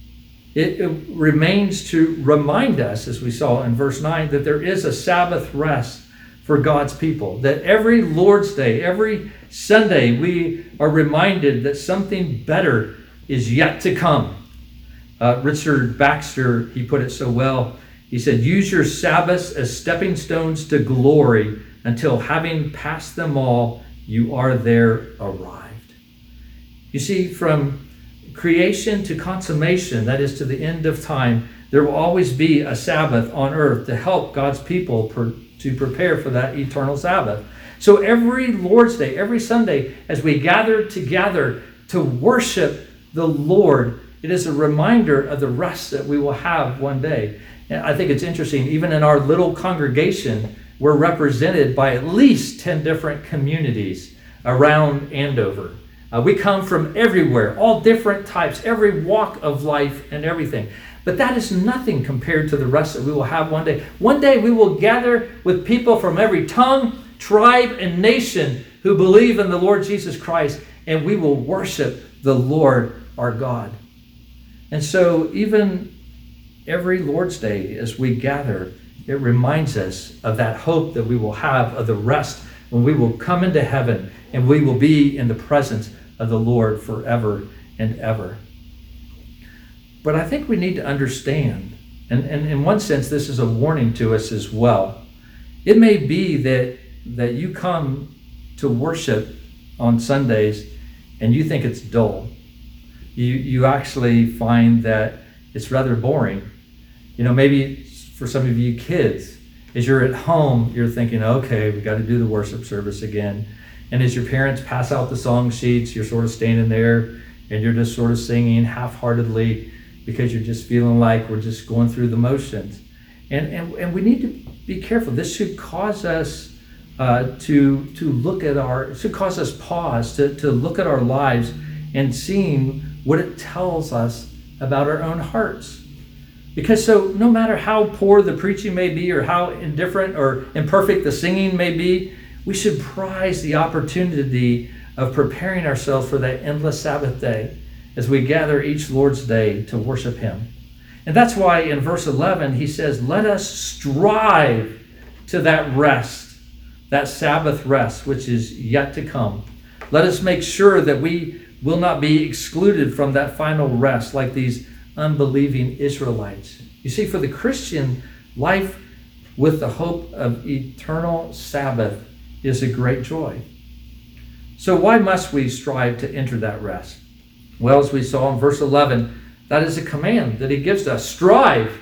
It, it, remains to remind us, as we saw in verse 9, that there is a Sabbath rest for God's people. That every Lord's Day, every Sunday, we are reminded that something better is yet to come. Uh, Richard Baxter, he put it so well. He said, Use your Sabbaths as stepping stones to glory until having passed them all, you are there arrived. You see, from creation to consummation, that is to the end of time, there will always be a Sabbath on earth to help God's people per, to prepare for that eternal Sabbath. So every Lord's Day, every Sunday, as we gather together to worship the Lord, it is a reminder of the rest that we will have one day. And I think it's interesting, even in our little congregation, we're represented by at least 10 different communities around Andover. Uh, we come from everywhere, all different types, every walk of life and everything. But that is nothing compared to the rest that we will have one day. One day we will gather with people from every tongue, tribe, and nation who believe in the Lord Jesus Christ, and we will worship the Lord our God. And so, even every Lord's Day, as we gather, it reminds us of that hope that we will have of the rest when we will come into heaven and we will be in the presence of the Lord forever and ever. But I think we need to understand, and, and in one sense, this is a warning to us as well. It may be that, that you come to worship on Sundays and you think it's dull. You, you actually find that it's rather boring. You know, maybe for some of you kids, as you're at home, you're thinking, okay, we got to do the worship service again. And as your parents pass out the song sheets, you're sort of standing there and you're just sort of singing half heartedly because you're just feeling like we're just going through the motions. And, and, and we need to be careful. This should cause us uh, to, to look at our, should cause us pause to, to look at our lives and seeing what it tells us about our own hearts. Because so, no matter how poor the preaching may be, or how indifferent or imperfect the singing may be, we should prize the opportunity of preparing ourselves for that endless Sabbath day as we gather each Lord's day to worship Him. And that's why in verse 11 he says, Let us strive to that rest, that Sabbath rest, which is yet to come. Let us make sure that we will not be excluded from that final rest like these unbelieving Israelites. You see, for the Christian, life with the hope of eternal Sabbath is a great joy. So, why must we strive to enter that rest? Well, as we saw in verse 11, that is a command that he gives us strive.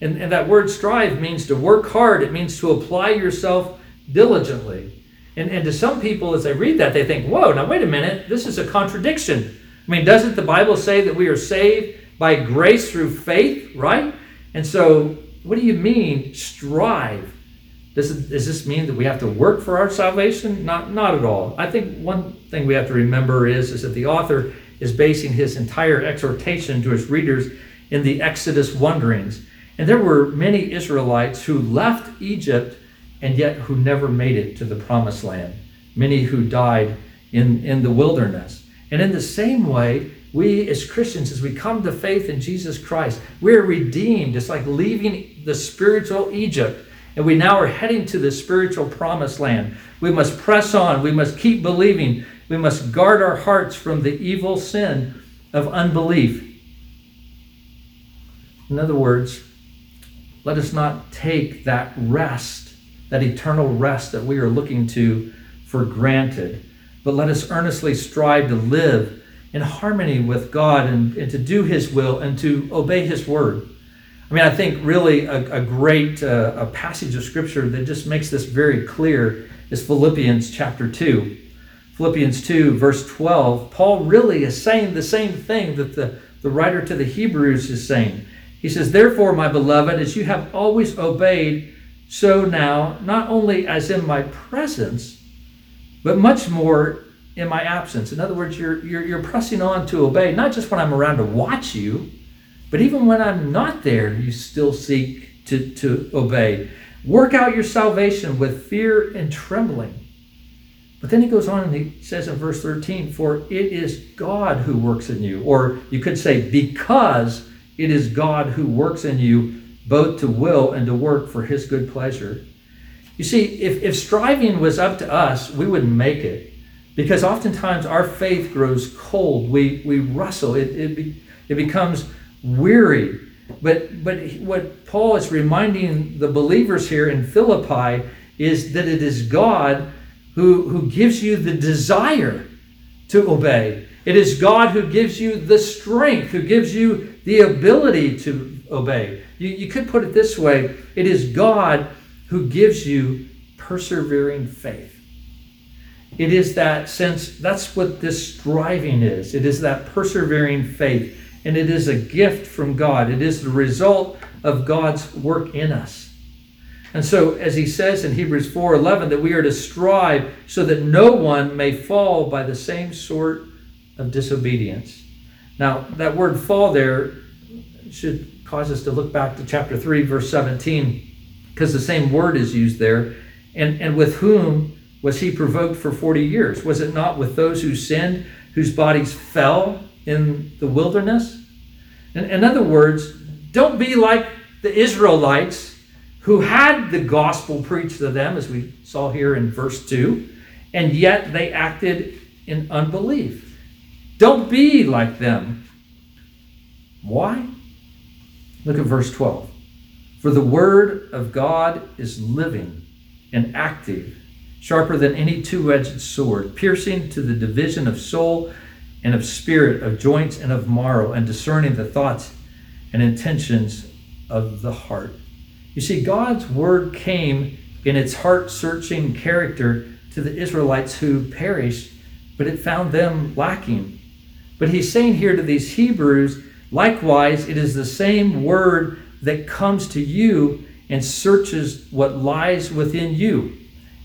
And, and that word strive means to work hard, it means to apply yourself diligently. And, and to some people, as they read that, they think, whoa, now wait a minute, this is a contradiction. I mean, doesn't the Bible say that we are saved by grace through faith, right? And so, what do you mean, strive? Does, it, does this mean that we have to work for our salvation? Not, not at all. I think one thing we have to remember is, is that the author is basing his entire exhortation to his readers in the Exodus wanderings. And there were many Israelites who left Egypt and yet who never made it to the promised land. Many who died in, in the wilderness. And in the same way, we as Christians, as we come to faith in Jesus Christ, we're redeemed. It's like leaving the spiritual Egypt and we now are heading to the spiritual promised land. We must press on. We must keep believing We must guard our hearts from the evil sin of unbelief. In other words, let us not take that rest, that eternal rest that we are looking to, for granted, but let us earnestly strive to live in harmony with God and, and to do His will and to obey His word. I mean, I think really a, a great uh, a passage of scripture that just makes this very clear is Philippians chapter 2. Philippians 2, verse 12. Paul really is saying the same thing that the, the writer to the Hebrews is saying. He says, Therefore, my beloved, as you have always obeyed, so now, not only as in my presence, but much more in my absence. In other words, you're, you're, you're pressing on to obey, not just when I'm around to watch you, but even when I'm not there, you still seek to, to obey. Work out your salvation with fear and trembling. But then he goes on and he says in verse 13, For it is God who works in you. Or you could say, Because it is God who works in you both to will and to work for his good pleasure. You see, if, if striving was up to us, we wouldn't make it. Because oftentimes our faith grows cold. We, we wrestle. It, it, be, it becomes weary. But, but what Paul is reminding the believers here in Philippi is that it is God who, who gives you the desire to obey. It is God who gives you the strength, who gives you the ability to obey. You, you could put it this way it is God who gives you persevering faith. It is that sense, that's what this striving is. It is that persevering faith. And it is a gift from God. It is the result of God's work in us. And so, as he says in Hebrews 4:11, that we are to strive so that no one may fall by the same sort of disobedience. Now, that word fall there should cause us to look back to chapter 3, verse 17, because the same word is used there. And, and with whom was he provoked for 40 years? Was it not with those who sinned, whose bodies fell in the wilderness? In, in other words, don't be like the Israelites who had the gospel preached to them, as we saw here in verse 2, and yet they acted in unbelief. Don't be like them. Why? Look at verse 12. For the word of God is living and active, sharper than any two edged sword, piercing to the division of soul and of spirit, of joints and of marrow, and discerning the thoughts and intentions of the heart. You see, God's word came in its heart searching character to the Israelites who perished, but it found them lacking. But he's saying here to these Hebrews, likewise, it is the same word that comes to you and searches what lies within you,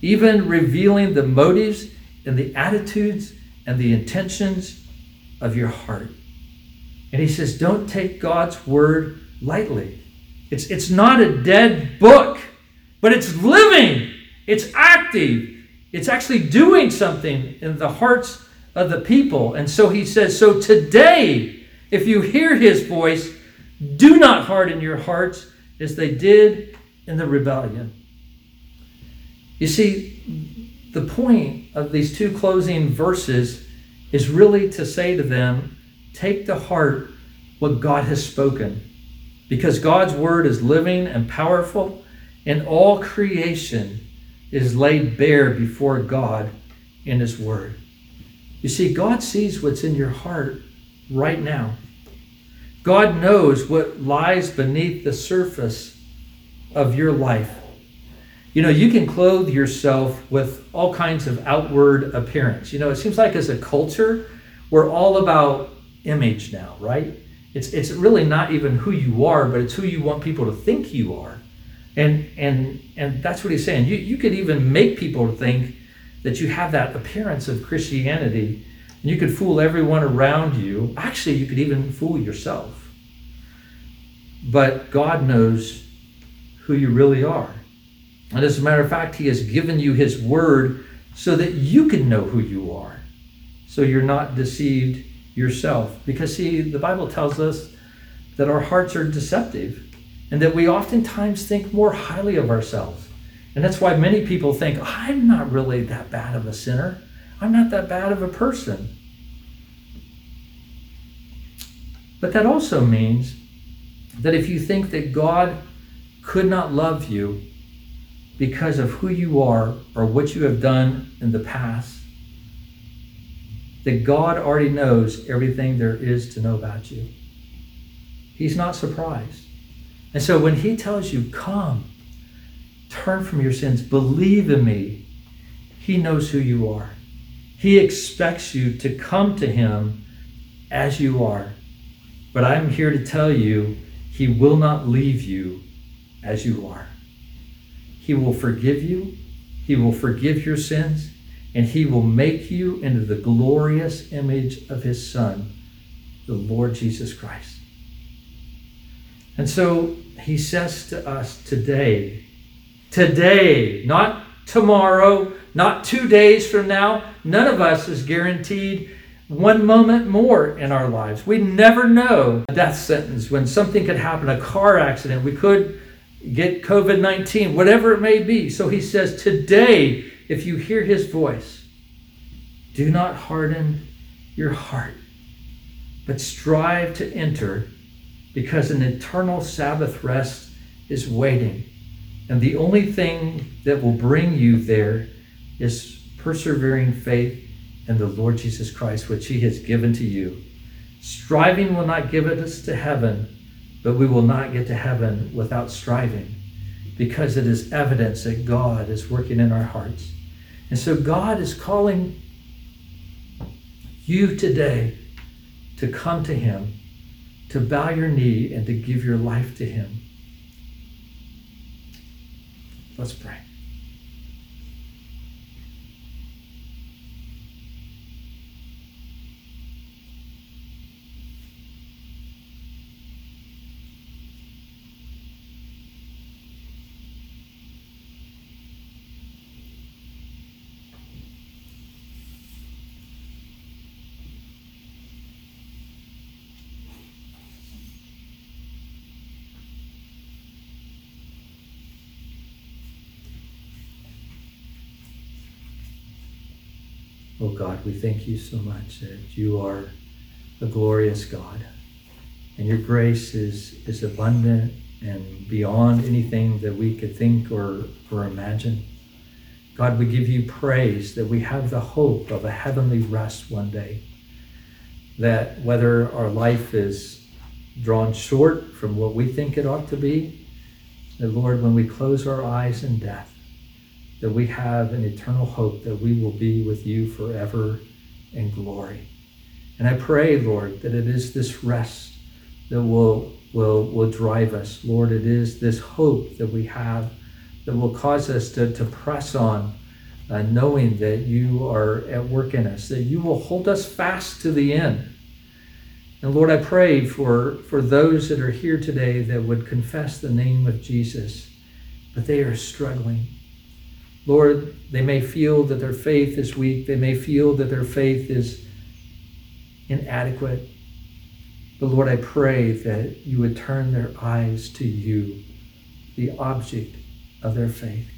even revealing the motives and the attitudes and the intentions of your heart. And he says, don't take God's word lightly. It's, it's not a dead book, but it's living, it's active, it's actually doing something in the hearts of the people. And so he says, So today, if you hear his voice, do not harden your hearts as they did in the rebellion. You see, the point of these two closing verses is really to say to them, take to heart what God has spoken. Because God's word is living and powerful, and all creation is laid bare before God in his word. You see, God sees what's in your heart right now. God knows what lies beneath the surface of your life. You know, you can clothe yourself with all kinds of outward appearance. You know, it seems like as a culture, we're all about image now, right? It's, it's really not even who you are, but it's who you want people to think you are. And, and, and that's what he's saying. You, you could even make people think that you have that appearance of Christianity. And you could fool everyone around you. Actually, you could even fool yourself. But God knows who you really are. And as a matter of fact, He has given you His word so that you can know who you are. So you're not deceived yourself. Because, see, the Bible tells us that our hearts are deceptive and that we oftentimes think more highly of ourselves. And that's why many people think, I'm not really that bad of a sinner. I'm not that bad of a person. But that also means that if you think that God could not love you because of who you are or what you have done in the past, that God already knows everything there is to know about you. He's not surprised. And so when He tells you, Come, turn from your sins, believe in me, He knows who you are. He expects you to come to Him as you are. But I'm here to tell you, He will not leave you as you are. He will forgive you, He will forgive your sins, and He will make you into the glorious image of His Son, the Lord Jesus Christ. And so He says to us today, today, not tomorrow, not two days from now, none of us is guaranteed one moment more in our lives. We never know a death sentence when something could happen, a car accident. We could get COVID 19, whatever it may be. So he says, Today, if you hear his voice, do not harden your heart, but strive to enter because an eternal Sabbath rest is waiting. And the only thing that will bring you there is persevering faith in the Lord Jesus Christ, which He has given to you. Striving will not give us to heaven, but we will not get to heaven without striving because it is evidence that God is working in our hearts. And so God is calling you today to come to Him, to bow your knee, and to give your life to Him. Let's pray. Oh God, we thank you so much that you are a glorious God. And your grace is, is abundant and beyond anything that we could think or, or imagine. God, we give you praise that we have the hope of a heavenly rest one day. That whether our life is drawn short from what we think it ought to be, that Lord, when we close our eyes in death, that we have an eternal hope that we will be with you forever in glory. And I pray, Lord, that it is this rest that will, will, will drive us. Lord, it is this hope that we have that will cause us to, to press on, uh, knowing that you are at work in us, that you will hold us fast to the end. And Lord, I pray for, for those that are here today that would confess the name of Jesus, but they are struggling. Lord, they may feel that their faith is weak. They may feel that their faith is inadequate. But Lord, I pray that you would turn their eyes to you, the object of their faith.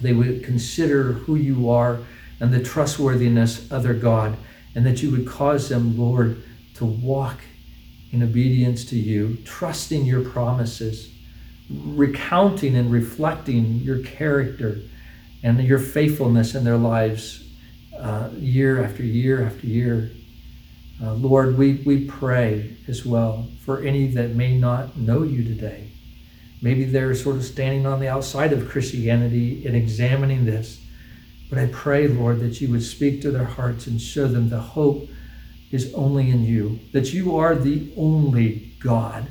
They would consider who you are and the trustworthiness of their God, and that you would cause them, Lord, to walk in obedience to you, trusting your promises, recounting and reflecting your character and your faithfulness in their lives uh, year after year after year. Uh, Lord, we, we pray as well for any that may not know you today. Maybe they're sort of standing on the outside of Christianity and examining this. But I pray, Lord, that you would speak to their hearts and show them the hope is only in you, that you are the only God.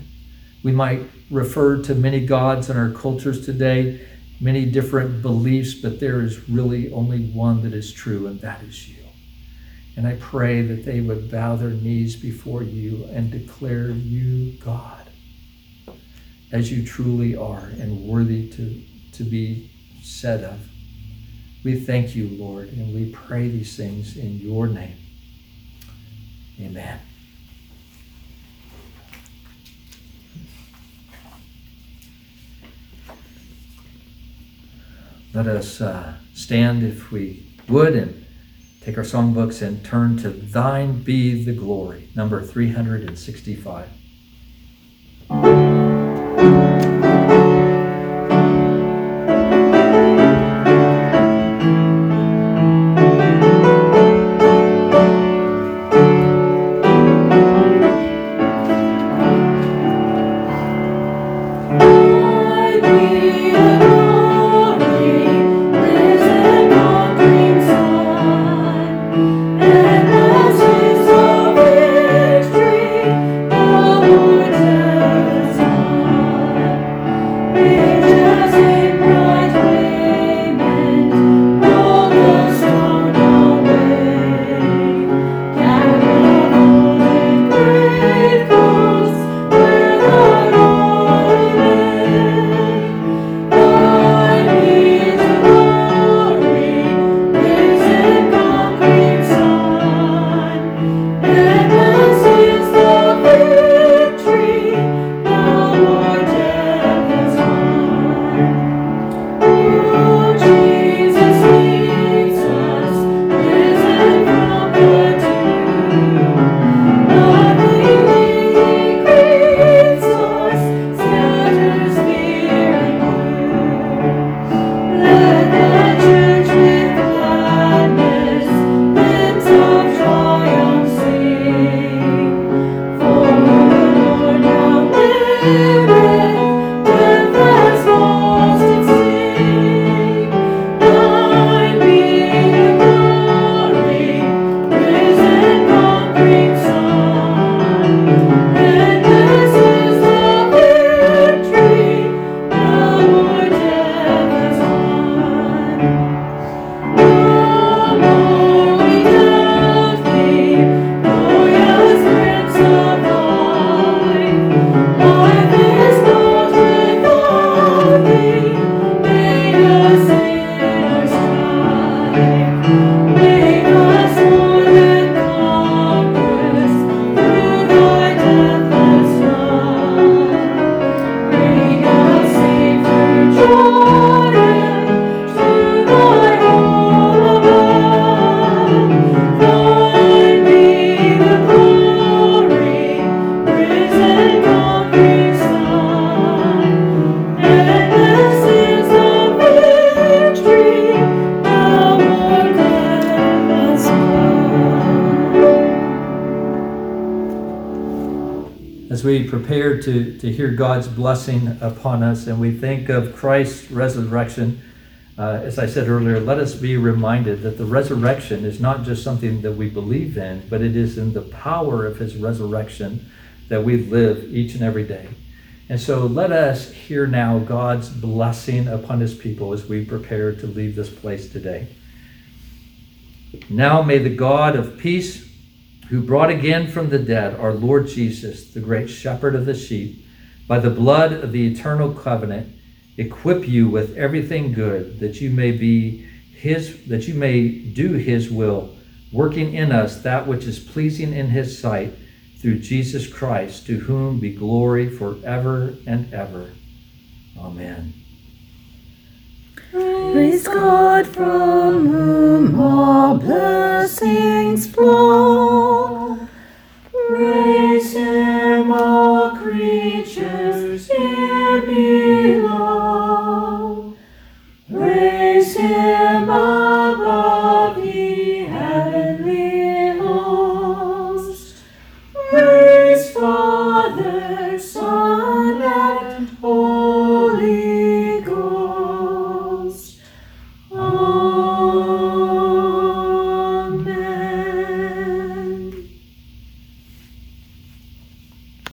We might refer to many gods in our cultures today many different beliefs, but there is really only one that is true, and that is you. And I pray that they would bow their knees before you and declare you God as you truly are and worthy to, to be said of. We thank you, Lord, and we pray these things in your name. Amen. Let us uh, stand, if we would, and take our songbooks and turn to Thine Be the Glory, number 365. Blessing upon us and we think of Christ's resurrection, uh, as I said earlier, let us be reminded that the resurrection is not just something that we believe in, but it is in the power of his resurrection that we live each and every day. And so let us hear now God's blessing upon his people as we prepare to leave this place today. Now may the God of peace, who brought again from the dead our Lord Jesus, the great shepherd of the sheep, by the blood of the eternal covenant, equip you with everything good that you may be his that you may do his will, working in us that which is pleasing in his sight through Jesus Christ, to whom be glory forever and ever. Amen. Praise God from whom all blessings flow. Praise Him, all creatures,